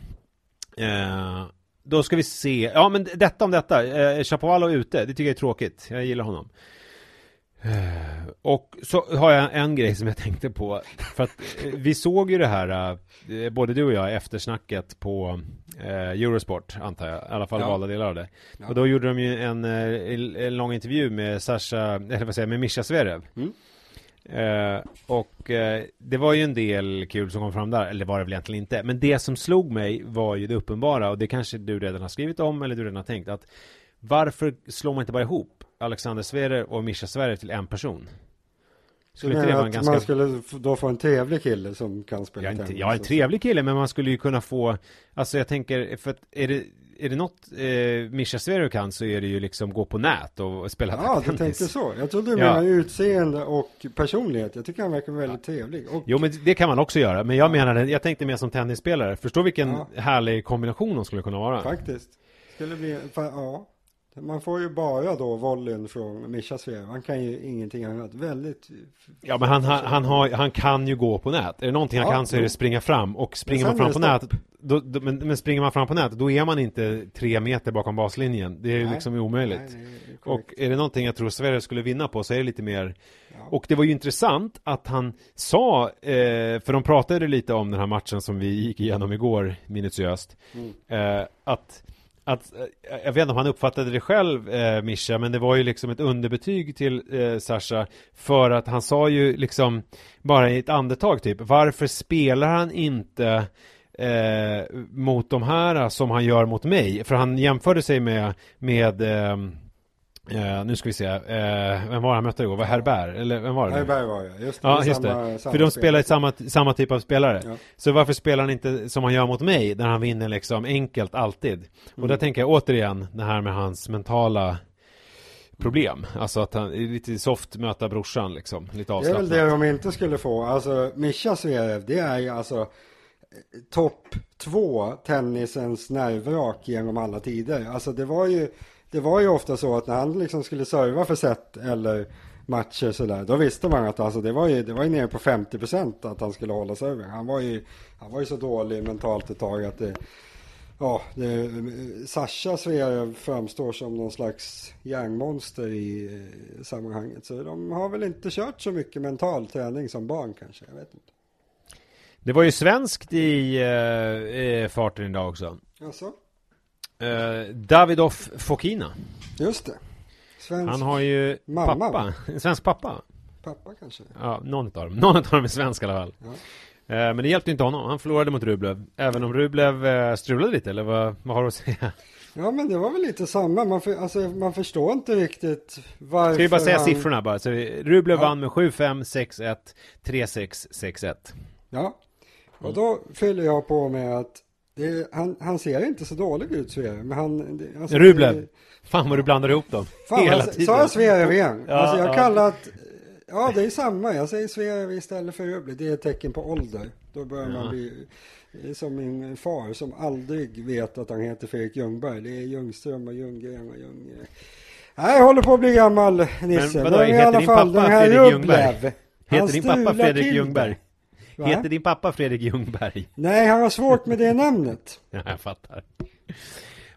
S1: Eh, då ska vi se. Ja, men detta om detta. Eh, Chapovalov ute. Det tycker jag är tråkigt. Jag gillar honom. Eh, och så har jag en grej som jag tänkte på. För att eh, vi såg ju det här, eh, både du och jag, eftersnacket på Eurosport, antar jag. I alla fall
S2: Ja.
S1: valda delar av det.
S2: Ja.
S1: Och då gjorde de ju en, en, lång intervju med Sasha, eller vad säger jag, med Mischa Zverev.
S2: Mm.
S1: Och det var ju en del kul som kom fram där, eller var det väl egentligen inte. Men det som slog mig var ju det uppenbara, och det kanske du redan har skrivit om, eller du redan har tänkt, att varför slår man inte bara ihop Alexander Zverev och Mischa Zverev till en person? Skulle inte det vara en ganska...
S2: man skulle då få en trevlig kille som kan spela tennis.
S1: är en trevlig kille, men man skulle ju kunna få Alltså jag tänker, för att är det är det något eh, Mischa Zverev kan så är det ju liksom gå på nät och, spela
S2: Ja, du
S1: tennis.
S2: tänkte så. Jag trodde du
S1: Ja.
S2: menade utseende och personlighet. Jag tycker han verkar väldigt trevlig. Och,
S1: Jo men det kan man också göra, men jag menade, jag tänkte mer som tennisspelare Förstå vilken
S2: Ja.
S1: härlig kombination de skulle kunna vara
S2: Faktiskt. Skulle bli, ja. Man får ju bara då volleyn från Mischa Zverev. Han kan ju ingenting annat. Väldigt...
S1: Ja men han, han, han, har, han kan ju gå på nät Är det någonting han
S2: Ja,
S1: kan så är det springa fram Och springer man fram på nät då, då, men, men springer man fram på nät Då är man inte tre meter bakom baslinjen Det är ju liksom omöjligt
S2: Nej, det är.
S1: Och är det någonting jag tror Sverige skulle vinna på så är det lite mer
S2: Ja.
S1: Och det var ju intressant att han sa, eh, för de pratade lite om den här matchen som vi gick igenom igår minutiöst
S2: Mm.
S1: eh, Att, att eh, jag vet inte om han uppfattade det själv, eh, Mischa, men det var ju liksom ett underbetyg till eh, Sasha För att han sa ju liksom bara i ett andetag typ Varför spelar han inte eh, mot de här som han gör mot mig? För han jämförde sig med, med eh, Eh, nu ska vi se, eh, vem var han mötte igår? Var Herbert? Eller vem var det? nu?
S2: Herberg var det, just det.
S1: Ja, just
S2: samma,
S1: det.
S2: samma
S1: För de
S2: spel.
S1: spelar samma, samma typ av spelare.
S2: Ja.
S1: Så varför spelar han inte som han gör mot mig, där han vinner liksom enkelt alltid? Och
S2: Mm.
S1: där tänker jag återigen, det här med hans mentala problem. Alltså att han är lite soft möta brorsan liksom, lite
S2: Det är väl
S1: avslappnat.
S2: det de inte skulle få. Alltså Mischa Zverev, det är ju alltså topp två tennisens nervrak genom alla tider. Alltså det var ju, det var ju ofta så att när han liksom skulle serva för set eller matcher sådär, då visste man att alltså det var ju, det var ju nere på 50 procent att han skulle hålla serven. Han var ju, han var ju så dålig mentalt ett tag att det, ja, det, Sasha Zverev framstår som någon slags järnmonster i eh, sammanhanget. Så de har väl inte kört så mycket mental träning som barn kanske, jag vet inte.
S1: Det var ju svenskt i eh, farten idag också.
S2: Alltså?
S1: Eh, Davidoff Fokina.
S2: Just det.
S1: Svensk Han har ju mamma. pappa, en svensk pappa.
S2: Pappa kanske?
S1: Ja, någon av dem. Någon av dem är svensk i alla fall. Ja. Eh, men det hjälpte inte honom. Han förlorade mot Rublev. Även om Rublev eh, strulade lite, eller vad, vad har du att säga?
S2: Ja, men det var väl lite samma. Man, för, alltså, man förstår inte riktigt varför
S1: Ska vi bara säga han... siffrorna bara. Så Rublev ja. vann med 7-5, 6-1, 3-6, 6-1.
S2: Ja, och då fyller jag på med att det, han, han, ser inte så dålig ut Sverige, men han...
S1: Det, alltså, Rublev? Det, Fan vad du blandar ihop dem.
S2: Fan, Hela alltså, tiden. Sa jag Sverige igen? Ja, alltså jag ja. kallat... Ja, det är samma. Jag säger Sverige istället för Rublev. Det är ett tecken på ålder. Då börjar ja. man bli... Är som min far som aldrig vet att han heter Fredrik Ljungberg. Det är Ljungström och Ljunggren och Ljung... Nej, jag håller på att bli gammal Nisse.
S1: Men vadå, heter i alla fall din pappa Fredrik Ljungberg? Heter din pappa Fredrik Ljungberg? Va? Heter din pappa Fredrik Ljungberg?
S2: Nej, han har svårt med det namnet.
S1: ja, jag fattar.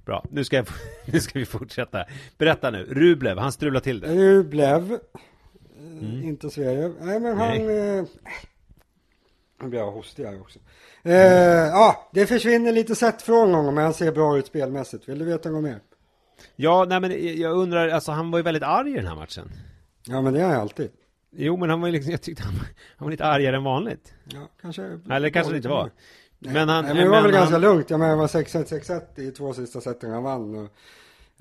S1: Bra, nu ska, jag, nu ska vi fortsätta. Berätta nu, Rublev, han strular till det.
S2: Rublev, mm. inte Sverige. Nej, men han... Nej. Eh, nu blir jag hostig här också. Eh, ja, det försvinner lite sätt från honom, men han ser bra ut spelmässigt. Vill du veta något mer?
S1: Ja, nej men jag undrar, alltså han var ju väldigt arg i den här matchen.
S2: Ja, men det är han alltid.
S1: Jo, men han var ju liksom, jag tyckte han, han var lite argare än vanligt.
S2: Ja, kanske.
S1: Eller kanske det inte var.
S2: Nej, men, han, nej, men det var men väl han... ganska lugnt. Jag menar, det var 6-1, 6-1 i två sista seten han vann. Och...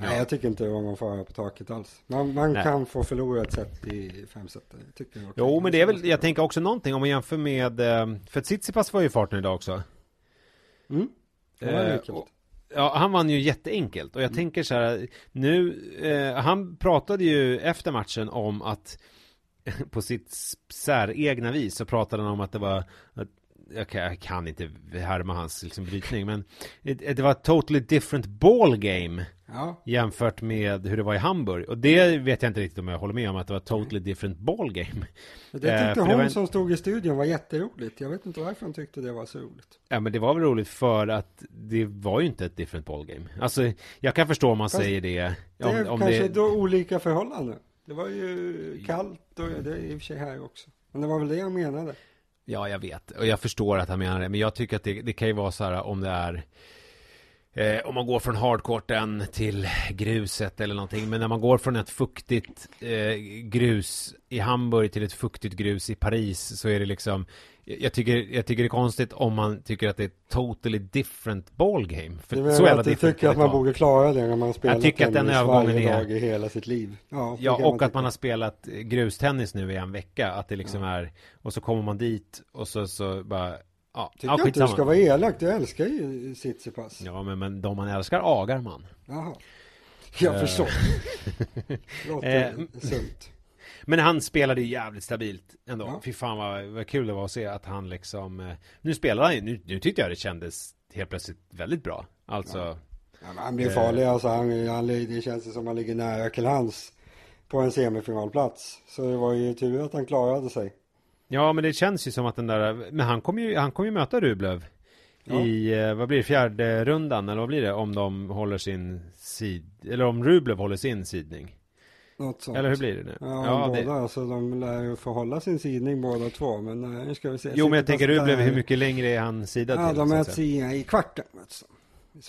S2: Ja. Nej, jag tycker inte det var någon fara på taket alls. Man, man kan få förlora ett set i fem set. Tycker jag
S1: jo, men det är väl, jag tänker också någonting om man jämför med, eh, för Tsitsipas var ju i farten idag också.
S2: Mm, det var eh, och,
S1: Ja, han vann ju jätteenkelt och jag mm. tänker så här, nu, eh, han pratade ju efter matchen om att på sitt säregna vis så pratade han om att det var jag kan, inte härma hans liksom, brytning men det, var ett totally different ball game ja. jämfört med hur det var i Hamburg och det vet jag inte riktigt om jag håller med om att det var totally different ball game.
S2: Det tyckte eh, hon en... som stod i studion var jätteroligt. Jag vet inte varför hon tyckte det var så roligt.
S1: Ja men det var väl roligt för att det var ju inte ett different ball game. Alltså jag kan förstå om man Fast säger det.
S2: Det är om kanske det... då olika förhållanden. Det var ju kallt och det är i och för sig här också. Men det var väl det jag menade.
S1: Ja, jag vet. Och jag förstår att han menar det. Men jag tycker att det, det kan ju vara så här om det är eh, om man går från hardcourten till gruset eller någonting. Men när man går från ett fuktigt eh, grus i Hamburg till ett fuktigt grus i Paris så är det liksom jag tycker, jag tycker det är konstigt om man tycker att det är totally different ballgame.
S2: För du så jävla tycker att man borde klara det när man spelar
S1: jag tycker att den övergången
S2: varje dag i hela sitt liv.
S1: Ja, ja och man att man har spelat grustennis nu i en vecka. Att det liksom ja. är, och så kommer man dit och så, så bara
S2: Ja, Tycker ja, inte du ska vara elak, du älskar ju Tsitsipas.
S1: Ja, men, men de man älskar agar man.
S2: Jaha. Jag uh. förstår. Låter uh, sunt.
S1: Men han spelade ju jävligt stabilt ändå. Ja. Fy fan vad, vad kul det var att se att han liksom eh, Nu spelar han ju, nu, nu tyckte jag det kändes helt plötsligt väldigt bra. Alltså ja.
S2: Ja, han blir farlig alltså. Han, han, det känns som att han ligger nära till hans på en semifinalplats. Så det var ju tur att han klarade sig.
S1: Ja, men det känns ju som att den där, men han kommer ju, han kommer ju möta Rublev ja. i, eh, vad blir det, fjärde rundan eller vad blir det? Om de håller sin sid, eller om Rublev håller sin sidning.
S2: Något sånt.
S1: Eller hur blir det nu?
S2: Ja, ja båda, det... alltså de lär ju få hålla sin sidning båda två, men eh, nu ska vi se.
S1: Jo, men jag tänker Rublev, hur mycket längre är han sidad
S2: ja,
S1: till?
S2: Ja, de möts i, i kvarten. Alltså.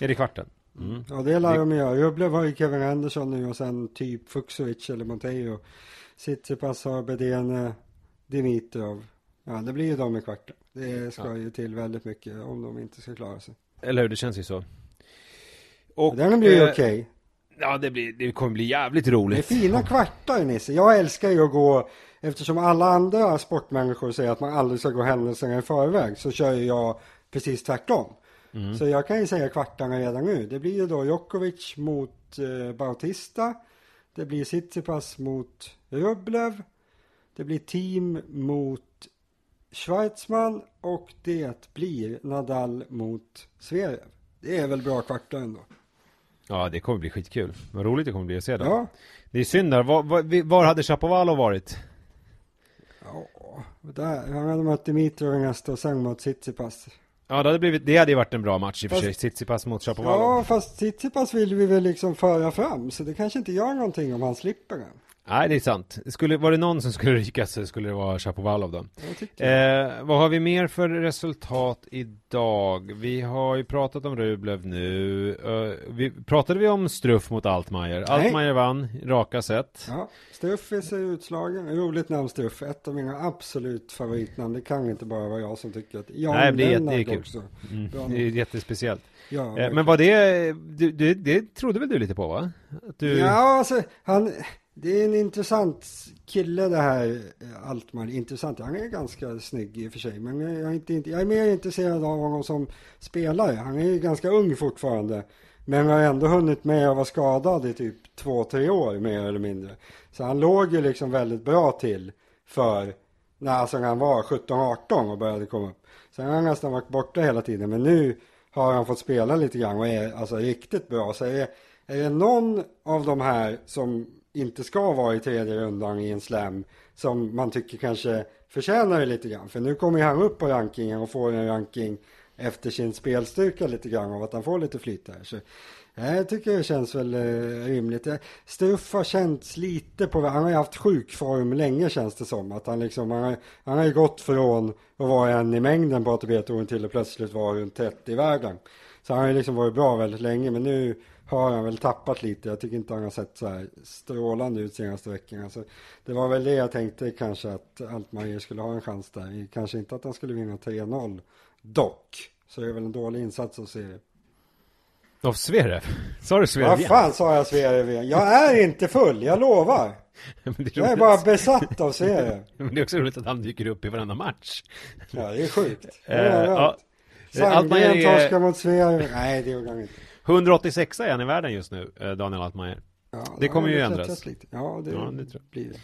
S1: Är det kvarten?
S2: Mm. Ja, det lär de göra. Rublev har ju Kevin Anderson nu och sen typ Fuxovic eller Monteo. Tsitsipas har Bedene, Dimitrov. Ja, det blir ju de i kvarten. Det ska ja. ju till väldigt mycket om de inte ska klara sig.
S1: Eller hur, det känns ju så.
S2: Och, Den blir ju eh, okej. Okay.
S1: Ja, det, blir, det kommer bli jävligt roligt.
S2: Det är fina kvartar Nisse. Jag älskar ju att gå, eftersom alla andra sportmänniskor säger att man aldrig ska gå händelserna i förväg, så kör jag precis tvärtom. Mm. Så jag kan ju säga kvartarna redan nu. Det blir ju då Djokovic mot eh, Bautista. Det blir Tsitsipas mot Rublev. Det blir Team mot Schweizman och det blir Nadal mot Zverev. Det är väl bra kvartar ändå.
S1: Ja, det kommer bli skitkul. Vad roligt det kommer bli att se det.
S2: Ja.
S1: Det är synd där. Var, var, var hade Chapovalov varit?
S2: Ja, där. Han hade mött Dimitrov nästa och sen mot Tsitsipas.
S1: Ja, det hade, blivit, det hade ju varit en bra match i och för sig. Tsitsipas mot Chapovalov.
S2: Ja, fast Tsitsipas vill vi väl liksom föra fram, så det kanske inte gör någonting om han slipper den.
S1: Nej, det är sant. Skulle, var det någon som skulle ryka så skulle det vara Chapovalov då. Eh, vad har vi mer för resultat idag? Vi har ju pratat om Rublev nu. Eh, vi, pratade vi om Struff mot Altmaier?
S2: Nej.
S1: Altmaier vann, raka sätt.
S2: Ja, Struffis är utslagen. Roligt namn Struff. Ett av mina absolut favoritnamn. Det kan inte bara vara jag som tycker att Jan
S1: Nej, det är jättekul.
S2: också.
S1: Mm, det är jättespeciellt.
S2: Ja,
S1: Eh, men var det, du, du, det trodde väl du lite på va? Du...
S2: Ja, alltså han, det är en intressant kille det här Altmar. Intressant, han är ganska snygg i och för sig. Men jag är, inte, jag är mer intresserad av honom som spelare. Han är ju ganska ung fortfarande. Men har ändå hunnit med att vara skadad i typ två, tre år mer eller mindre. Så han låg ju liksom väldigt bra till för när, alltså han var 17-18 och började komma upp. Sen har han nästan varit borta hela tiden. Men nu har han fått spela lite grann och är alltså riktigt bra. Så är det, är det någon av de här som inte ska vara i tredje rundan i en slam som man tycker kanske förtjänar det lite grann. För nu kommer han upp på rankingen och får en ranking efter sin spelstyrka lite grann av att han får lite flyt där. Så eh, jag tycker det känns väl eh, rimligt. Eh, Struff Stuff har känts lite på, han har ju haft sjukform länge känns det som. Att han liksom, han har, han har ju gått från att vara en i mängden på ATP-touren till att plötsligt vara runt 30 i världen. Så han har ju liksom varit bra väldigt länge men nu har han väl tappat lite. Jag tycker inte han har sett så här strålande ut senaste veckorna. Så det var väl det jag tänkte kanske att Altmaier skulle ha en chans där. Kanske inte att han skulle vinna 3-0 dock. Så det är väl en dålig insats att se det.
S1: Av Zverev? Sa du Zverev
S2: Vad fan sa jag igen? Jag är inte full, jag lovar.
S1: Det, är
S2: Jag är bara besatt av Sverige.
S1: Men det är också roligt att han dyker upp i varenda match.
S2: Ja, det är sjukt.
S1: Eh, ja.
S2: Sandgren
S1: Altmaier är-
S2: torskar mot Sverige. Nej, det gjorde han inte.
S1: 186 är han i världen just nu, eh, Daniel Altmaier.
S2: Ja,
S1: Det kommer ju ändras.
S2: Lite. Ja, det,
S1: Ja, det
S2: blir det.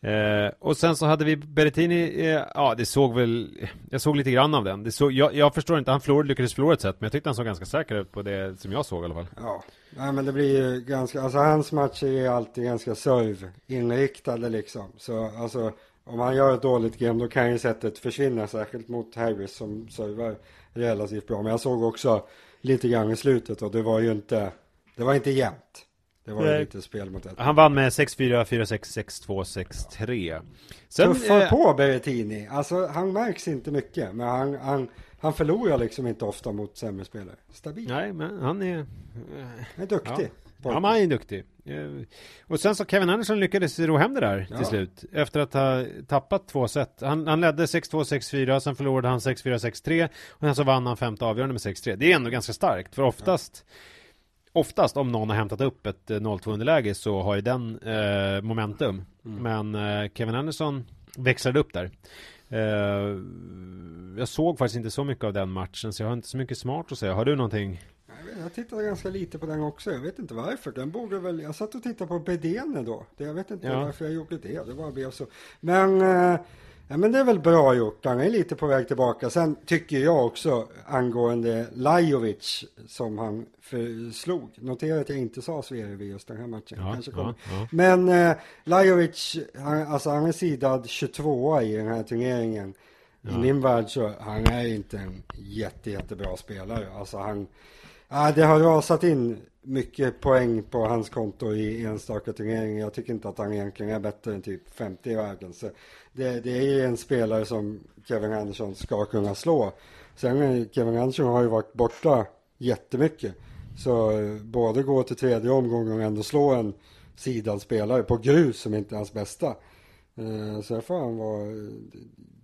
S1: Eh, och sen så hade vi Berrettini, eh, ja det såg väl, jag såg lite grann av den. Det såg, jag, jag förstår inte, han förlorade, lyckades förlora ett sätt, men jag tyckte han såg ganska säker ut på det som jag såg i alla fall.
S2: Ja, nej men det blir ju ganska, alltså hans matcher är alltid ganska serve-inriktade liksom. Så alltså, om han gör ett dåligt game då kan ju sättet försvinna, särskilt mot Harris som servar relativt bra. Men jag såg också lite grann i slutet och det var ju inte, det var inte jämnt. Det var ju lite spel mot ett.
S1: Han vann med 6-4, 4-6, 6-2, 6-3. Sen,
S2: Tuffar
S1: eh,
S2: på Berrettini. Alltså han märks inte mycket, men han, han, han förlorar liksom inte ofta mot sämre spelare. Stabil.
S1: nej men han är,
S2: Han är duktig.
S1: ja men han är duktig. Eh, Och sen så Kevin Anderson lyckades ro hem det där
S2: Ja.
S1: till slut. Efter att ha tappat två set. Han, han ledde 6-2, 6-4, sen förlorade han 6-4, 6-3. Och sen så vann han femte avgörande med 6-3. Det är ändå ganska starkt, för oftast Oftast om någon har hämtat upp ett eh, 0-2 underläge så har ju den eh, momentum.
S2: Mm.
S1: Men eh, Kevin Anderson växlade upp där. Eh, jag såg faktiskt inte så mycket av den matchen så jag har inte så mycket smart att säga. Har du någonting?
S2: Jag tittade ganska lite på den också. Jag vet inte varför. Den borde väl... Jag satt och tittade på Bedene då. Jag vet inte
S1: Ja.
S2: varför jag gjorde det. Det bara blev så. Men, eh, ja, men det är väl bra gjort. Han är lite på väg tillbaka. Sen tycker jag också angående Lajovic som han förslog. Notera att jag inte sa Zverev i just den här matchen.
S1: Ja,
S2: Kanske
S1: ja, ja.
S2: Men eh, Lajovic, han, alltså han är sidad 22 i den här turneringen. I min värld så han är inte en jätte, jättebra spelare. Alltså han, ja, det har rasat in mycket poäng på hans konto i enstaka turneringar. Jag tycker inte att han egentligen är bättre än typ 50 i världen. Så det, det är ju en spelare som Kevin Andersson ska kunna slå. Sen eh, Kevin Andersson har ju varit borta jättemycket. Så eh, både gå till tredje omgången och ändå slå en sidanspelare på grus som inte är hans bästa. Eh, så jag får han vara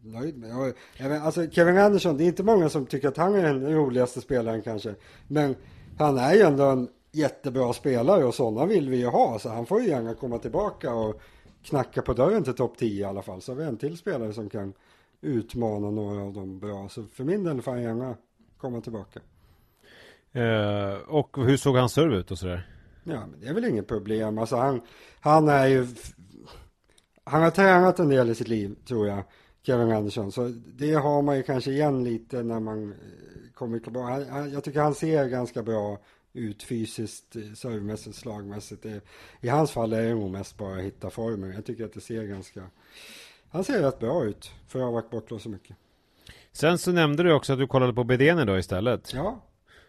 S2: nöjd med. Jag, jag vet, alltså Kevin Andersson, det är inte många som tycker att han är den roligaste spelaren kanske. Men han är ju ändå en jättebra spelare och sådana vill vi ju ha. Så han får ju gärna komma tillbaka och knacka på dörren till topp 10 i alla fall. Så har vi en till spelare som kan utmana några av dem bra. Så för min del får han gärna komma tillbaka.
S1: Eh, och hur såg hans serve ut och sådär?
S2: Ja, men det är väl inget problem. Alltså han, han är ju... Han har tränat en del i sitt liv, tror jag. Kevin Anderson. Så det har man ju kanske igen lite när man eh, kommer tillbaka. Jag tycker han ser ganska bra ut fysiskt, eh, servemässigt, slagmässigt. I hans fall är det nog mest bara att hitta formen. Jag tycker att det ser ganska... Han ser rätt bra ut för att ha varit borta så mycket.
S1: Sen så nämnde du också att du kollade på Bedene då istället.
S2: Ja,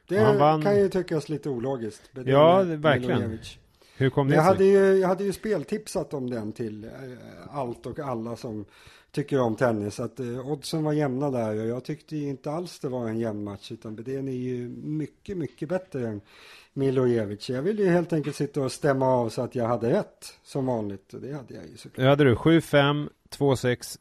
S2: det vann... kan ju tyckas lite ologiskt.
S1: Bedene, ja, verkligen. Milojevic. Hur kom det
S2: jag sig? Hade ju, jag hade ju speltipsat om den till eh, allt och alla som tycker om tennis. Att eh, oddsen var jämna där och jag tyckte inte alls det var en jämn match. Utan Bedén är ju mycket, mycket bättre än Milojevic. Jag ville ju helt enkelt sitta och stämma av så att jag hade rätt som vanligt. Och det hade jag ju såklart.
S1: Det hade du. 7-5, 2-6,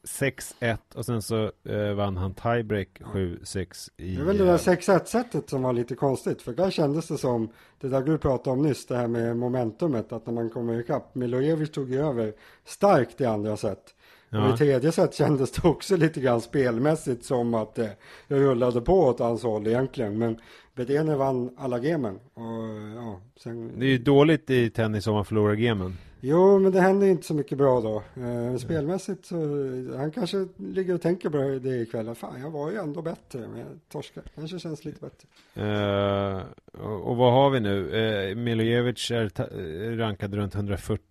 S1: 6-1 och sen så eh, vann han tiebreak 7-6 i...
S2: Det är väl det där 6-1 sättet som var lite konstigt. För där kändes det som, det där du pratade om nyss, det här med momentumet. Att när man kommer ikapp, Milojevic tog ju över starkt i andra set. Ja. Och i tredje set kändes det också lite grann spelmässigt som att eh, rullade på åt hans håll egentligen. Men Bedene vann alla gemen. Och, ja, sen...
S1: Det är ju dåligt i tennis om man förlorar gemen.
S2: Jo, men det händer inte så mycket bra då. Eh, spelmässigt så, han kanske ligger och tänker på det ikväll. Fan, jag var ju ändå bättre, men jag torskar. Kanske känns lite bättre.
S1: Uh, och, och, vad har vi nu? Uh, Milojevic är rankad runt 140.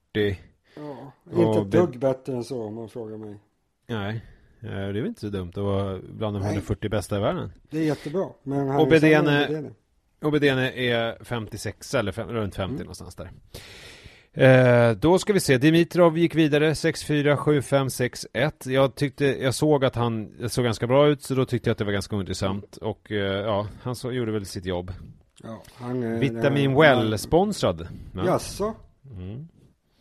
S2: Ja, inte ett dugg bättre än så om man frågar mig.
S1: Nej, det är väl inte så dumt att vara bland de Nej. 140 bästa i världen.
S2: Det är jättebra. Men
S1: han och Bedene, och Bedene är 56 eller fem, runt 50 mm. någonstans där. Eh, då ska vi se, Dimitrov gick vidare 6-4, 7-5, 6-1. Jag tyckte, jag såg att han såg ganska bra ut så då tyckte jag att det var ganska intressant och eh, ja, han så, gjorde väl sitt jobb.
S2: Ja, han,
S1: Vitamin Well-sponsrad.
S2: Ja. Jaså? Mm.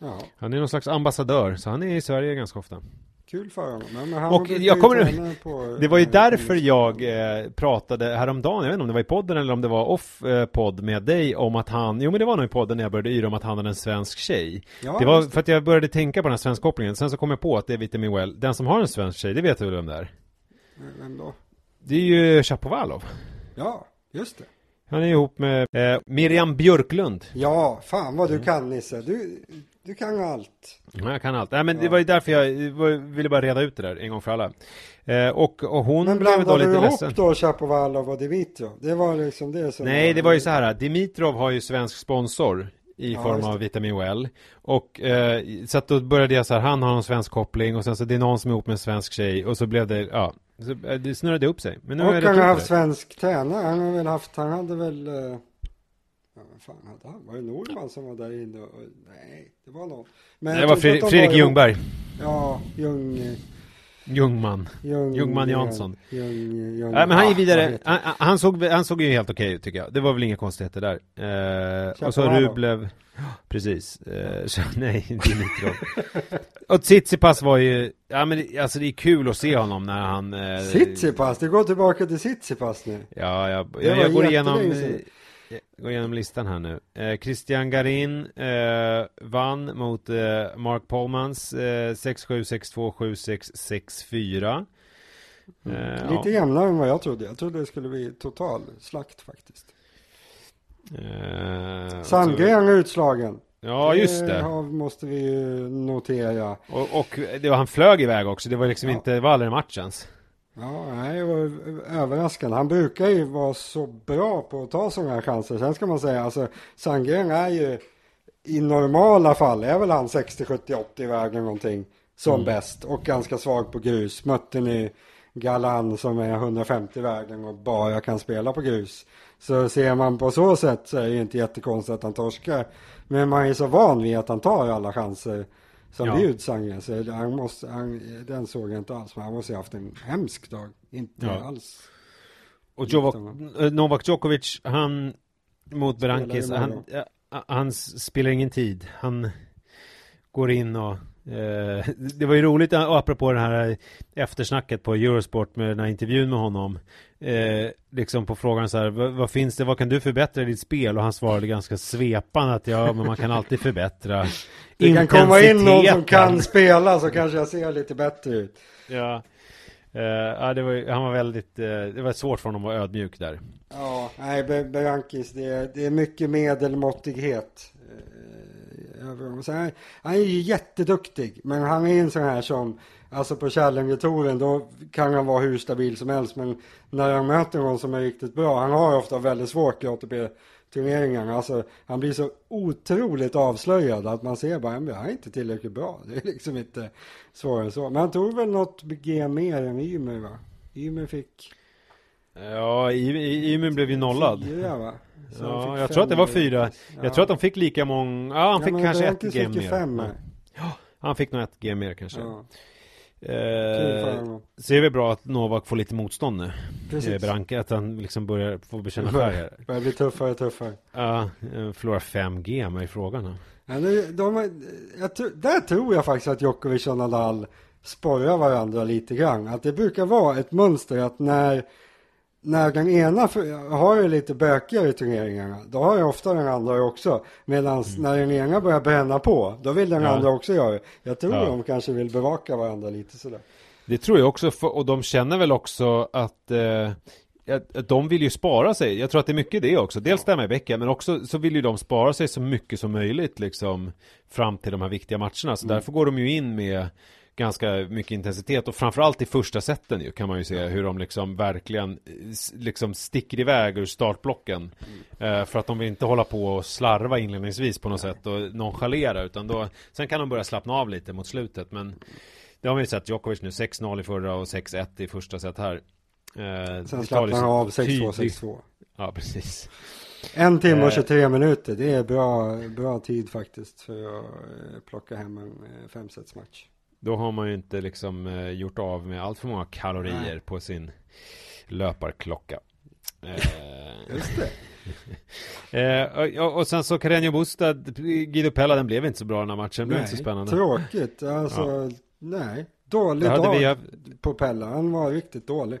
S1: Ja. Han är någon slags ambassadör, så han är i Sverige ganska ofta.
S2: Kul för honom.
S1: Men han och jag kommer på, Det var ju därför jag eh, pratade häromdagen, jag vet inte om det var i podden eller om det var off-podd eh, med dig om att han, jo men det var nog i podden när jag började yra om att han hade en svensk tjej. Ja, det var för att jag började tänka på den här svensk-kopplingen, sen så kom jag på att det är Vitamin Well. Den som har en svensk tjej, det vet du väl vem det är?
S2: Vem då?
S1: Det är ju Chapovalov.
S2: Ja, just det.
S1: Han är ihop med eh, Miriam Björklund.
S2: Ja, fan vad du mm. kan Nisse. Du, du kan allt.
S1: Ja, jag kan allt. Nej, men ja. det var ju därför jag ville bara reda ut det där en gång för alla. Eh, och, och hon
S2: Men blandade du ihop ledsen. då Chapovalov och Dimitrov? Det var liksom det som
S1: Nej, var... det var ju så här. Dimitrov har ju svensk sponsor i ja, form av Vitamin Well. Och eh, så att då började jag så här, han har en svensk koppling och sen så det är någon som är ihop med en svensk tjej och så blev det, ja, så eh, det snurrade upp sig.
S2: Men nu och han har haft svensk tränare, han har väl haft, han hade väl eh... Ja, vad fan hade han? Var det Norman som var där inne? Och, nej, det var någon.
S1: Men det var Fredrik, de Fredrik var Ljungberg.
S2: Ja, Ljung...
S1: Ljungman.
S2: Ljung,
S1: Ljungman Jansson.
S2: Ljung, Ljung,
S1: Nej, men han gick vidare. Han, han, såg, han såg ju helt okej okay ut tycker jag. Det var väl inga konstigheter där. Eh, och så Rublev. Precis. Eh, så, nej, Dimitrov. och Tsitsipas var ju, ja men alltså det är kul att se honom när han... Eh,
S2: Tsitsipas, det går tillbaka till Tsitsipas nu.
S1: Ja, jag, jag, jag går igenom... Jag går igenom listan här nu. Eh, Christian Garin eh, vann mot eh, Mark Polmans eh, 6-7, 6-2, 7-6, 6-4.
S2: Mm. Lite jämnare än vad jag trodde. Jag trodde det skulle bli total slakt faktiskt. Eh, Sandgren är utslagen.
S1: Ja, just det.
S2: Det måste vi ju notera.
S1: Och, och det var, han flög iväg också. Det var liksom ja. inte, det var aldrig matchens.
S2: Ja, nej, var överraskande. Han brukar ju vara så bra på att ta sådana här chanser. Sen ska man säga, alltså Sandgren är ju i normala fall är väl han 60, 70, 80 vägen någonting som mm. bäst och ganska svag på grus. Mötte ni Galan som är 150 vägen och bara kan spela på grus. Så ser man på så sätt så är det inte jättekonstigt att han torskar. Men man är så van vid att han tar alla chanser som ja. Sangren. Så han måste, han, den såg jag inte alls. Men han måste ha haft en hemsk dag. Inte ja. alls.
S1: Och Jovak, eh, Novak Djokovic, han mot Berankis, han, han spelar ingen tid. Han går in och Eh, det var ju roligt, apropå det här eftersnacket på Eurosport med den här intervjun med honom. Eh, liksom på frågan så här, vad, vad, finns det, vad kan du förbättra i ditt spel? Och han svarade ganska svepande att ja, men man kan alltid förbättra
S2: Det kan komma in någon som kan spela så kanske jag ser lite bättre ut.
S1: Ja, eh, ja det var, han var väldigt, eh, det var svårt för honom att vara ödmjuk där.
S2: Ja, nej, Berankis, det, det är mycket medelmåttighet Så han, han är ju jätteduktig, men han är en sån här som, alltså på Challenger-touren, då kan han vara hur stabil som helst, men när han möter någon som är riktigt bra, han har ofta väldigt svårt i ATP turneringarna. Alltså, han blir så otroligt avslöjad att man ser bara, han är inte tillräckligt bra. Det är liksom inte svårare än så. Men han tog väl något G mer än Ymer va? Ymer fick...
S1: Ja, Ymer blev ju nollad.
S2: Fyra va?
S1: Ja, jag tror att det var fyra. Jag ja. tror att de fick lika många, ja han ja, fick kanske ett G mer. Fem, ja, han fick nog ett G mer kanske. Ja. Eh, är det bra att Novak får lite motstånd nu. Precis. Branka, att han liksom börjar få bekänna färg här.
S2: Börjar bli tuffare och tuffare.
S1: Ja, uh, förlorar 5G med i frågan.
S2: Ja, de, de, jag, där tror jag faktiskt att Djokovic och Nadal sporrar varandra lite grann. Att det brukar vara ett mönster att när när den ena har ju lite bökigare i turneringarna, då har ju ofta den andra också. Medan mm. när den ena börjar bränna på, då vill den ja. andra också göra det. Jag tror ja. de kanske vill bevaka varandra lite sådär.
S1: Det tror jag också, och de känner väl också att eh, de vill ju spara sig. Jag tror att det är mycket det också. Dels det med Becka, men också så vill ju de spara sig så mycket som möjligt liksom fram till de här viktiga matcherna. Så mm. därför går de ju in med ganska mycket intensitet. Och framförallt i första sätten ju kan man ju se hur de liksom verkligen liksom sticker iväg ur startblocken. Mm. eh, för att de vill inte hålla på och slarva inledningsvis på något sätt och nonchalera utan då sen kan de börja slappna av lite mot slutet. Men det har vi ju sett Djokovic nu 6-0 i förra och 6-1 i första set här.
S2: Eh, sen slappnar han av 6-2 6-2
S1: ja precis.
S2: En timme och 23 eh. minuter, det är bra, bra tid faktiskt för att plocka hem en femsetsmatch.
S1: Då har man ju inte liksom eh, gjort av med allt för många kalorier Nej. på sin löparklocka.
S2: Eh, Just det.
S1: eh, och, och, sen så Carreño Busta, Guido Pella, den blev inte så bra den här matchen. Den blev inte så spännande.
S2: Tråkigt, alltså, ja. nej. Dålig dag vi... på Pella, han var riktigt dålig.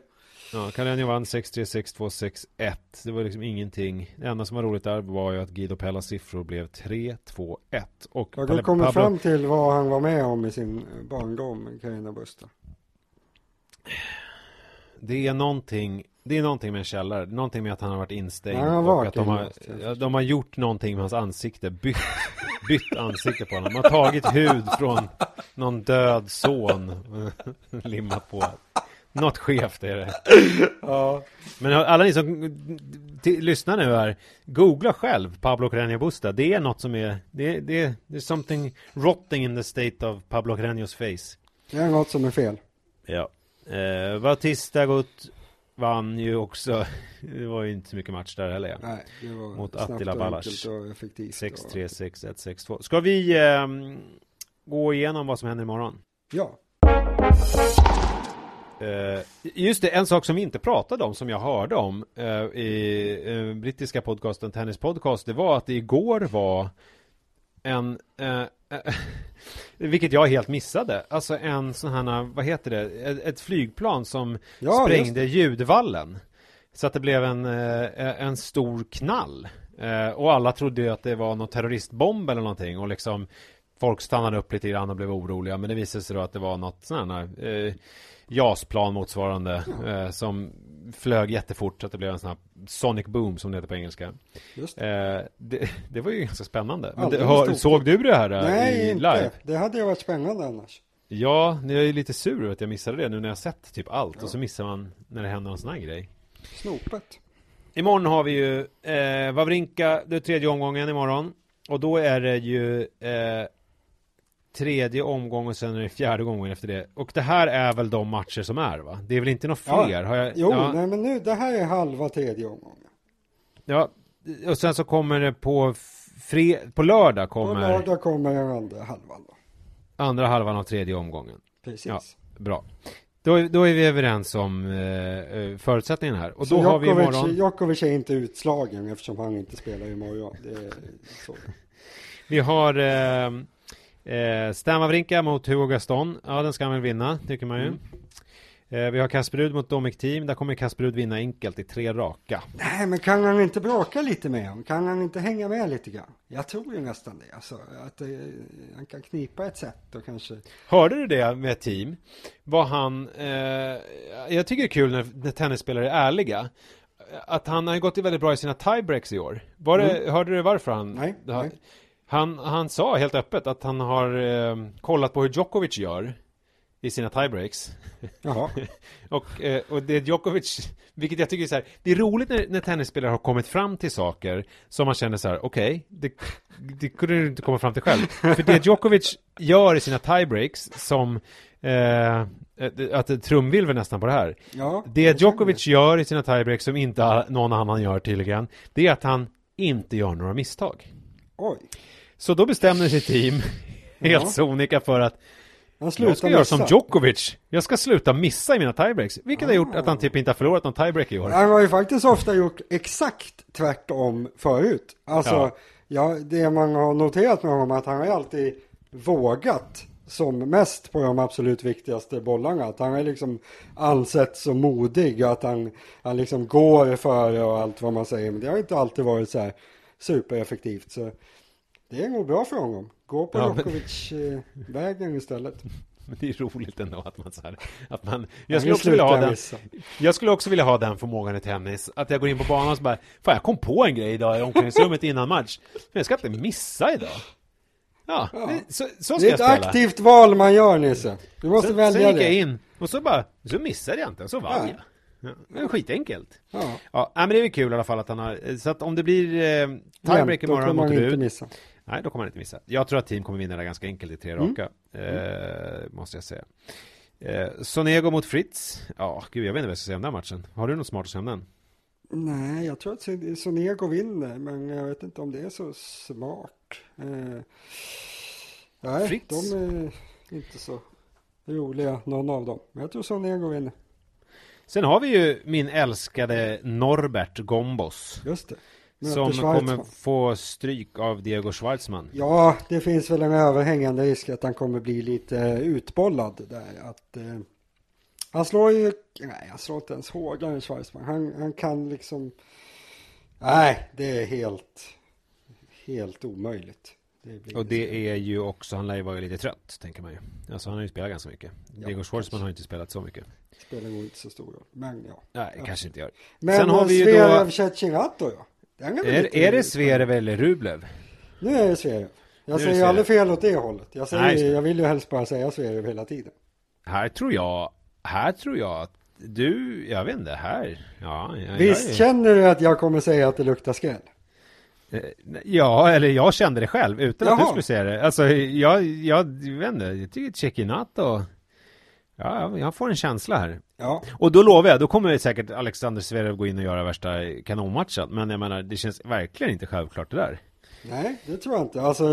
S1: Ja, Carreño vann 6-3, 6-2, 6-1. Det var liksom ingenting. Det enda som var roligt där var ju att Guido Pellas siffror blev 3, 2, 1.
S2: Och Har du kommit Pablo... fram till vad han var med om i sin barndom, Carina Busta?
S1: Det är någonting det är någonting med en källare, någonting med att han har varit instängd ja, och att de har, de har gjort någonting med hans ansikte, bytt, bytt ansikte på honom. De har tagit hud från någon död son, limmat på. Något skevt är det. ja. Men alla ni som lyssnar nu här, googla själv Pablo Carreño Busta. Det är något som är, det, det, det är something rotting in the state of Pablo Carreños face.
S2: Det är något som är fel.
S1: Ja. Eh, Bautista gått vann ju också. Det var ju inte så mycket match där heller.
S2: Nej, det var
S1: Mot Attila Balazs. 6-3, 6-1, 6-2. Ska vi eh, gå igenom vad som händer imorgon?
S2: Ja.
S1: Uh, just det, en sak som vi inte pratade om som jag hörde om uh, i uh, brittiska podcasten Tennis Podcast det var att det igår var en vilket jag helt missade. Alltså en sån här, vad heter det, ett, flygplan som ja, sprängde ljudvallen. Så att det blev en, en stor knall. Och alla trodde att det var någon terroristbomb eller någonting. Och liksom folk stannade upp lite grann och blev oroliga. Men det visade sig då att det var något sån här JAS-plan motsvarande eh, som flög jättefort så att det blev en sån här Sonic Boom som det heter på engelska. Just det. Eh, det, det var ju ganska spännande. Men det, hör, såg du det här eh,
S2: Nej,
S1: i live? inte.
S2: Det hade ju varit spännande annars.
S1: Ja, jag är lite sur över att jag missade det nu när jag sett typ allt ja. och så missar man när det händer en sån här grej.
S2: Snopet.
S1: Imorgon har vi ju eh, Wawrinka, det är tredje omgången imorgon. Och då är det ju eh, tredje omgång och sen är det fjärde omgången efter det. Och det här är väl de matcher som är va? Det är väl inte några fler? Ja.
S2: Jag, jo, ja. nej men nu, det här är halva tredje omgången.
S1: Ja, och sen så kommer det på fre, på lördag kommer... På
S2: lördag kommer den andra halvan då.
S1: Andra halvan av tredje omgången.
S2: Precis. Ja,
S1: bra. Då, då är vi överens om eh, eh förutsättningen här. Och så då Jokovic, har vi imorgon...
S2: Djokovic är inte utslagen eftersom han inte spelar imorgon. Det är så.
S1: vi har eh, Eh, Stan Wawrinka mot Hugo Gaston. Ja, den ska han väl vinna, tycker man ju. Mm. Eh, vi har Kasperud mot Domik Team. Där kommer Kasperud vinna enkelt i tre raka.
S2: Nej, men kan han inte bråka lite med honom? Kan han inte hänga med lite grann? Jag tror ju nästan det. Alltså, att eh, han kan knipa ett sätt och kanske...
S1: Hörde du det med Team? Vad han... Eh, jag tycker det är kul när, när tennisspelare är ärliga att han har gått väldigt bra i sina tiebreaks i år. Var det, mm. Hörde du varför han?
S2: Nej, nej.
S1: Han, han sa helt öppet att han har eh, kollat på hur Djokovic gör i sina tiebreaks.
S2: Jaha.
S1: och, eh, och det Djokovic, vilket jag tycker är så här, det är roligt när, när tennisspelare har kommit fram till saker som man känner så här, okej, okay, det, det kunde du inte komma fram till själv. För det Djokovic gör i sina tiebreaks som eh, att trumvilver nästan på det här.
S2: Ja,
S1: det Djokovic gör i sina tiebreaks som inte någon annan gör tydligen, det är att han inte gör några misstag.
S2: Oj.
S1: Så då bestämde sig team helt ja. sonika för att jag ska
S2: missa.
S1: göra som Djokovic. Jag ska sluta missa i mina tiebreaks. Vilket ah. har gjort att han typ inte har förlorat någon tiebreak i år.
S2: Han har ju faktiskt ofta gjort exakt tvärtom förut. Alltså, ja. ja det man har noterat med honom är att han har alltid vågat som mest på de absolut viktigaste bollarna. Att han är liksom ansett så modig och att han, han liksom går före och allt vad man säger. Men det har inte alltid varit så här supereffektivt. Så det är nog bra för honom. Gå på ja, Djokovic-vägen men... istället.
S1: Men det är roligt ändå att man så här, att man, jag skulle också vilja ha den, jag skulle också vilja ha den förmågan i tennis, att jag går in på banan och så bara, fan jag kom på en grej idag i omklädningsrummet innan match, men jag ska inte missa idag. Ja, ja. Så, så, ska
S2: Det är ett
S1: jag spela.
S2: aktivt val man gör Nisse. Du måste sen, välja
S1: sen gick
S2: det.
S1: jag in, och så bara, så missade jag inte, och så vann ja. jag. Ja, skitenkelt.
S2: Ja.
S1: ja, men det är väl kul i alla fall att han har, så att om det blir eh, tiebreak imorgon mot
S2: Rud. missa.
S1: Nej, då kommer han inte missa. Jag tror att team kommer vinna det ganska enkelt i tre mm. raka. Eh, måste jag säga. Eh, Sonego mot Fritz. Ja, gud, jag vet inte vad jag ska säga om den matchen. Har du något smart att säga om den?
S2: Nej, jag tror att Sonego vinner, men jag vet inte om det är så smart. Eh, nej, Fritz. de är inte så roliga, någon av dem. Men jag tror Sonego vinner.
S1: Sen har vi ju min älskade Norbert Gombos.
S2: Just det.
S1: Som kommer få stryk av Diego Schwartzman.
S2: Ja, det finns väl en överhängande risk att han kommer bli lite utbollad där. Att, eh, han slår ju, nej han slår inte ens hårdare än Schwartzman. Han, han kan liksom, nej det är helt, helt omöjligt.
S1: Det och det är ju också, han lär ju vara lite trött, tänker man ju. Alltså han har ju spelat ganska mycket. Ja, Diego Schwartzman har ju inte spelat så mycket.
S2: Spelar nog inte så stor roll, men ja.
S1: Nej, ja. kanske inte gör.
S2: Men Sen har vi ju då... Cecinato ja.
S1: Är, är det Zverev eller Rublev?
S2: Nu är det Zverev. Jag säger ju aldrig fel åt det hållet. Jag, säger, Nej, jag vill ju helst bara säga Zverev hela tiden.
S1: Här tror jag, här tror jag att du, jag vet inte, här, ja. Jag,
S2: Visst jag är... känner du att jag kommer säga att det luktar skräll?
S1: Eh, ja, eller jag kände det själv utan Jaha. att du skulle säga det. Alltså, jag, jag, jag vet inte, jag tycker Cecchinato Ja, jag får en känsla här.
S2: Ja.
S1: Och då lovar jag, då kommer säkert Alexander Zverev gå in och göra värsta kanonmatchen. Men jag menar, det känns verkligen inte självklart det där.
S2: Nej, det tror jag inte. Alltså,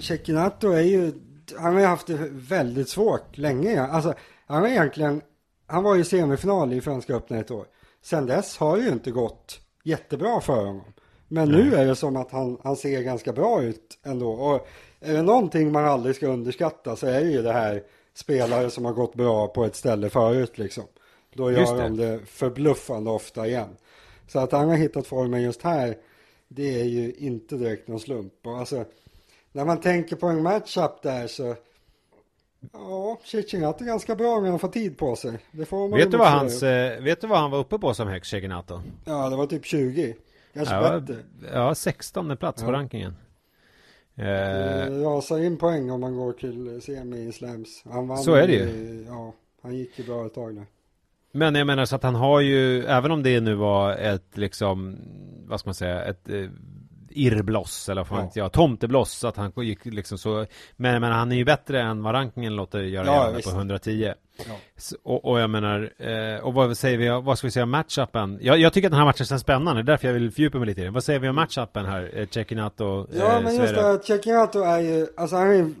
S2: Cecchinato är ju, han har ju haft det väldigt svårt länge. Alltså, han har egentligen, han var ju semifinal i Franska öppna ett år. Sen dess har det ju inte gått jättebra för honom. Men nu är det som att han, han ser ganska bra ut ändå. Och är det någonting man aldrig ska underskatta så är det ju det här spelare som har gått bra på ett ställe förut liksom. Då gör det. de det förbluffande ofta igen. Så att han har hittat formen just här, det är ju inte direkt någon slump. Och alltså, när man tänker på en matchup där så Ja, Cecchinato är ganska bra när han får tid på sig. Det får man
S1: vet, du vad hans, eh, vet du vad han var uppe på som högst, Cecchinato?
S2: Ja, det var typ 20. Kanske
S1: ja,
S2: bättre.
S1: Ja, 16 plats ja. på rankingen.
S2: Eh, rasar in poäng om man går till semi slams.
S1: Han vann så är det ju.
S2: Ja, han gick ju bra ett tag nu.
S1: Men jag menar så att han har ju, även om det nu var ett liksom, vad ska man säga, ett eh, irrbloss eller vad fan ja. jag, tomtebloss att han gick liksom så men, men han är ju bättre än vad rankingen låter göra ja, på 110 ja. så, och, och, jag menar eh, och vad säger vi vad ska vi säga om matchupen? Jag, jag tycker att den här matchen känns spännande därför jag vill fördjupa mig lite i den. Vad säger vi om matchupen här eh, Cecchinato
S2: eh, ja men just det Cecchinato är ju alltså han är en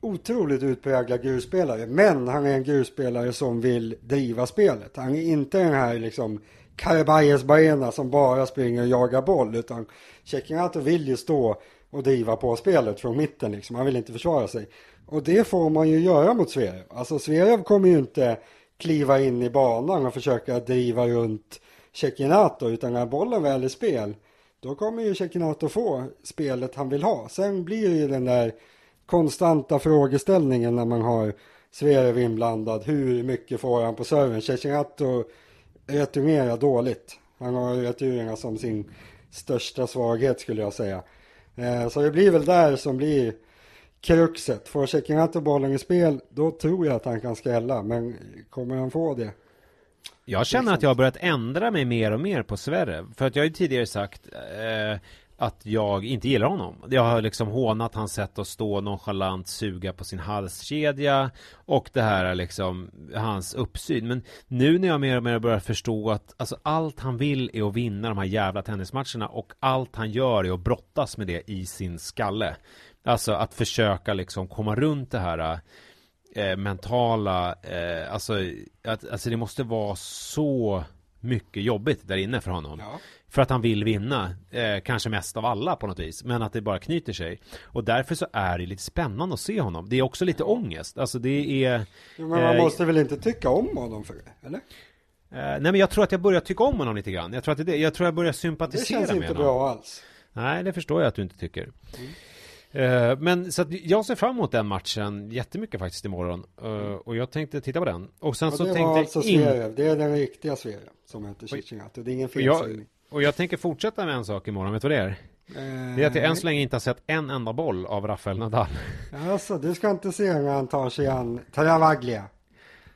S2: otroligt utpräglad grusspelare men han är en grusspelare som vill driva spelet. Han är inte den här liksom Carabayes Baena som bara springer och jagar boll utan Cecchinato vill ju stå och driva på spelet från mitten liksom. Han vill inte försvara sig. Och det får man ju göra mot Zverev. Alltså Zverev kommer ju inte kliva in i banan och försöka driva runt Cecchinato utan när bollen väl är spel då kommer ju Cecchinato få spelet han vill ha. Sen blir det ju den där konstanta frågeställningen när man har Zverev inblandad. Hur mycket får han på serven? Cecchinato returnerar dåligt. Han har returerna som sin största svaghet skulle jag säga. Eh, så det blir väl där som blir kruxet. Får Cecchinato bollen i spel, då tror jag att han kan skrälla. Men kommer han få det?
S1: Jag känner att jag har börjat ändra mig mer och mer på Sverre. För att jag har ju tidigare sagt eh, att jag inte gillar honom. Jag har liksom hånat hans sätt att stå nonchalant, suga på sin halskedja och det här är liksom hans uppsyn. Men nu när jag mer och mer börjar förstå att alltså, allt han vill är att vinna de här jävla tennismatcherna och allt han gör är att brottas med det i sin skalle. Alltså att försöka liksom komma runt det här eh, mentala, eh, alltså, att, alltså det måste vara så mycket jobbigt där inne för honom. Ja. För att han vill vinna, eh, kanske mest av alla på något vis. Men att det bara knyter sig. Och därför så är det lite spännande att se honom. Det är också lite ångest. Alltså det är...
S2: men man eh, måste väl inte tycka om honom för det, eller?
S1: Eh, nej men jag tror att jag börjar tycka om honom lite grann. Jag tror att det, jag tror jag börjar sympatisera med honom.
S2: Det känns inte bra alls.
S1: Nej, det förstår jag att du inte tycker. Mm. Uh, men så att jag ser fram emot den matchen jättemycket faktiskt imorgon. Uh, och jag tänkte titta på den. Och sen och så
S2: det
S1: tänkte
S2: var alltså in... Sverige. Det är den riktiga Sverige som heter Cincinnati. Det är ingen felsägning.
S1: Och jag tänker fortsätta med en sak imorgon, vet du vad det är? Uh, det är att jag än så länge inte har sett en enda boll av Rafael Nadal.
S2: Alltså, du ska inte se när han tar sig an Travaglia.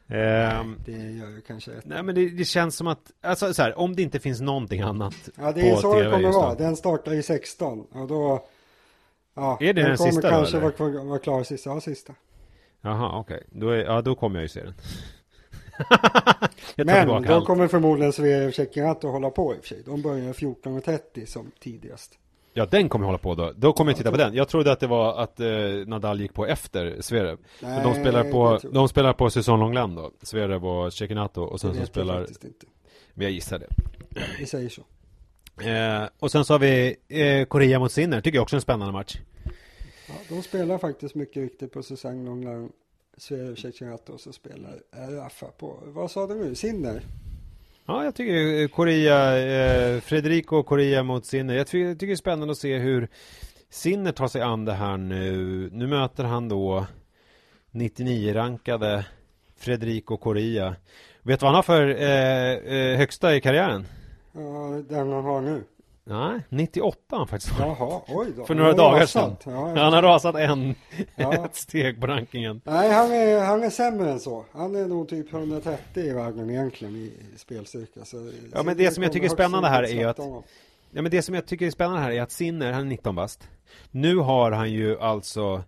S1: Nej,
S2: det gör ju kanske ett.
S1: Nej men det, det, känns som att, alltså så här, om det inte finns någonting annat
S2: Ja det är så det kommer vara, den startar i 16 och då Ja,
S1: är det den, den
S2: kommer
S1: sista
S2: kanske vara, vara klar sista, ja sista.
S1: Jaha, okej. Okay. Då, ja, då kommer jag ju se den.
S2: Men då allt. kommer förmodligen Sverige Tjeckien att hålla på i och för sig. De börjar 14.30 som tidigast.
S1: Ja, den kommer jag hålla på då. Då kommer jag titta på den. Jag trodde att det var att eh, Nadal gick på efter Zverev. Nej, de spelar på, de spelar på säsong Long då. Zverev och Cecchinato och sen så spelar... Men jag gissar det.
S2: Vi säger så.
S1: Eh, och sen så har vi eh, Korea mot Sinner, tycker jag också är en spännande match.
S2: Ja, de spelar faktiskt mycket viktigt på säsong Långland. Sverige Cecchinato och så spelar Rafa på, vad sa du nu, Sinner?
S1: Ja, jag tycker eh, Korea, eh, Fredrico och Korea mot Sinner. Jag tycker, jag tycker det är spännande att se hur Sinner tar sig an det här nu. Nu möter han då 99-rankade Fredrico Korea. Vet du vad han har för eh, eh, högsta i karriären?
S2: Ja, den han har nu.
S1: Nej, 98 han faktiskt
S2: Jaha, oj då.
S1: För några dagar sedan. Ja, han har rasat en, ja. ett steg på rankingen.
S2: Nej, han är, han är sämre än så. Han är nog typ 130 i världen egentligen i spelstyrka. Så,
S1: ja, men det som jag tycker är spännande här är att Ja, men det som jag tycker är spännande här är att Sinner, han är 19 bast. Nu har han ju alltså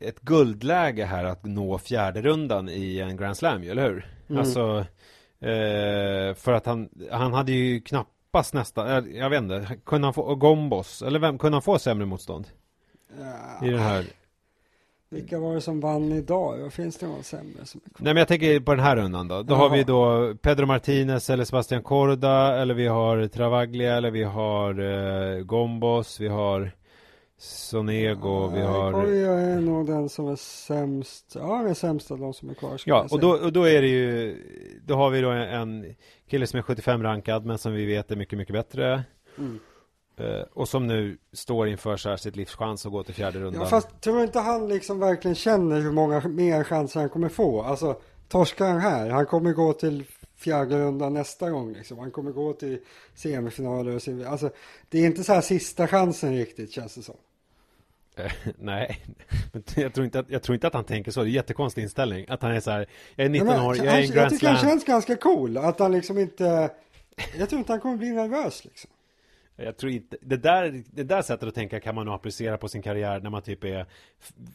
S1: ett guldläge här att nå fjärde rundan i en Grand Slam, eller hur? Mm. Alltså Eh, för att han, han hade ju knappast nästan, jag, jag vet inte, kunde han få Gombos, eller vem, kunde han få sämre motstånd? Ja. I den här
S2: vilka var det som vann idag? Finns det någon sämre som är
S1: Nej men jag tänker på den här rundan då. Då Jaha. har vi då Pedro Martinez eller Sebastian Korda eller vi har Travaglia eller vi har eh, Gombos, vi har Sonego, vi har...
S2: Korea är nog den som är sämst. Ja, han är sämst av de som är kvar.
S1: Ja, och då, och då är det ju... Då har vi då en kille som är 75 rankad, men som vi vet är mycket, mycket bättre. Mm. Uh, och som nu står inför så här sitt livs chans att gå till fjärde rundan.
S2: Ja, fast tror inte han liksom verkligen känner hur många mer chanser han kommer få? Alltså, torskar han här, han kommer gå till fjärde rundan nästa gång liksom. Han kommer gå till semifinaler och semifinaler. Alltså, det är inte så här sista chansen riktigt känns det som.
S1: Eh, nej, men jag tror, inte att, jag tror inte att han tänker så. Det är en jättekonstig inställning. Att han är så här, jag är 19 år, jag är en Grand
S2: Jag tycker han känns ganska cool. Att han liksom inte, jag tror inte han kommer bli nervös liksom.
S1: Jag tror inte, det där, det där sättet att tänka kan man nog applicera på sin karriär när man typ är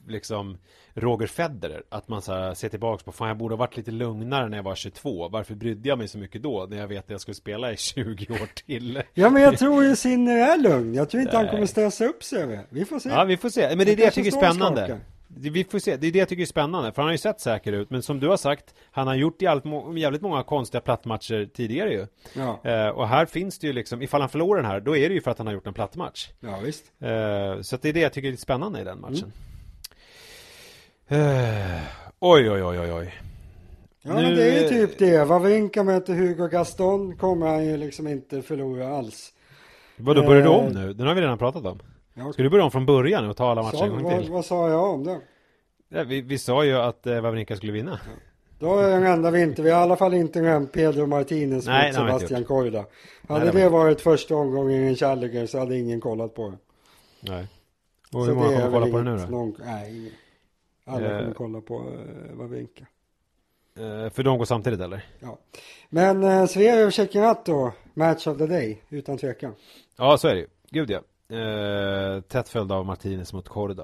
S1: liksom Roger Federer. Att man så här ser tillbaks på, fan jag borde ha varit lite lugnare när jag var 22. Varför brydde jag mig så mycket då när jag vet att jag skulle spela i 20 år till?
S2: Ja men jag tror ju Sinner är lugn. Jag tror inte Nej. han kommer stressa upp sig Vi får se.
S1: Ja vi får se. Men det är det jag tycker är spännande. Vi får se, det är det jag tycker är spännande, för han har ju sett säker ut, men som du har sagt, han har gjort jävligt, många konstiga plattmatcher tidigare ju. Ja. Eh, och här finns det ju liksom, ifall han förlorar den här, då är det ju för att han har gjort en plattmatch.
S2: Ja, visst.
S1: Eh, så det är det jag tycker är spännande i den matchen. Mm. Eh, oj, oj, oj, oj, oj.
S2: Ja, nu... men det är ju typ det. Wawrinka möter Hugo Gaston kommer han ju liksom inte förlora alls.
S1: Vadå, börjar du om eh, nu? Den har vi redan pratat om. Ska du börja om från början och ta alla matcher
S2: så,
S1: en gång
S2: vad,
S1: till?
S2: Vad sa jag om det?
S1: Ja, vi, vi sa ju att eh, Wawrinka skulle vinna. Ja.
S2: Då enda vi inte, vi har i alla fall inte glömt Pedro Martinez Nej, mot Sebastian Korda. Hade Nej, det, det varit första omgången i en Challenger så hade ingen kollat på det.
S1: Nej. Och hur många kommer kolla på det nu då?
S2: Någon, nej, ingen. Alla kommer uh, kolla på uh, Wawrinka.
S1: Uh, för de går samtidigt eller?
S2: Ja. Men uh, Sverige och då, match of the day, utan tvekan.
S1: Ja, så är det ju. Gud ja. Uh, tätt följd av Martinez mot Korda.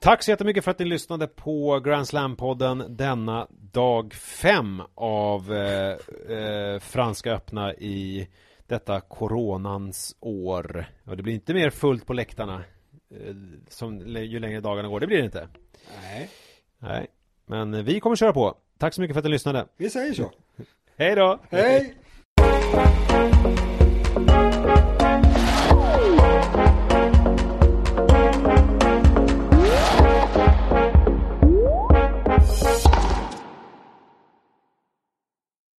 S1: Tack så jättemycket för att ni lyssnade på Grand Slam-podden denna dag fem av eh, eh, Franska öppna i detta coronans år. Och det blir inte mer fullt på läktarna eh, som, ju längre dagarna går. Det blir det inte.
S2: Nej.
S1: Nej. Men vi kommer köra på. Tack så mycket för att ni lyssnade.
S2: Vi säger så.
S1: Hej då.
S2: Hej.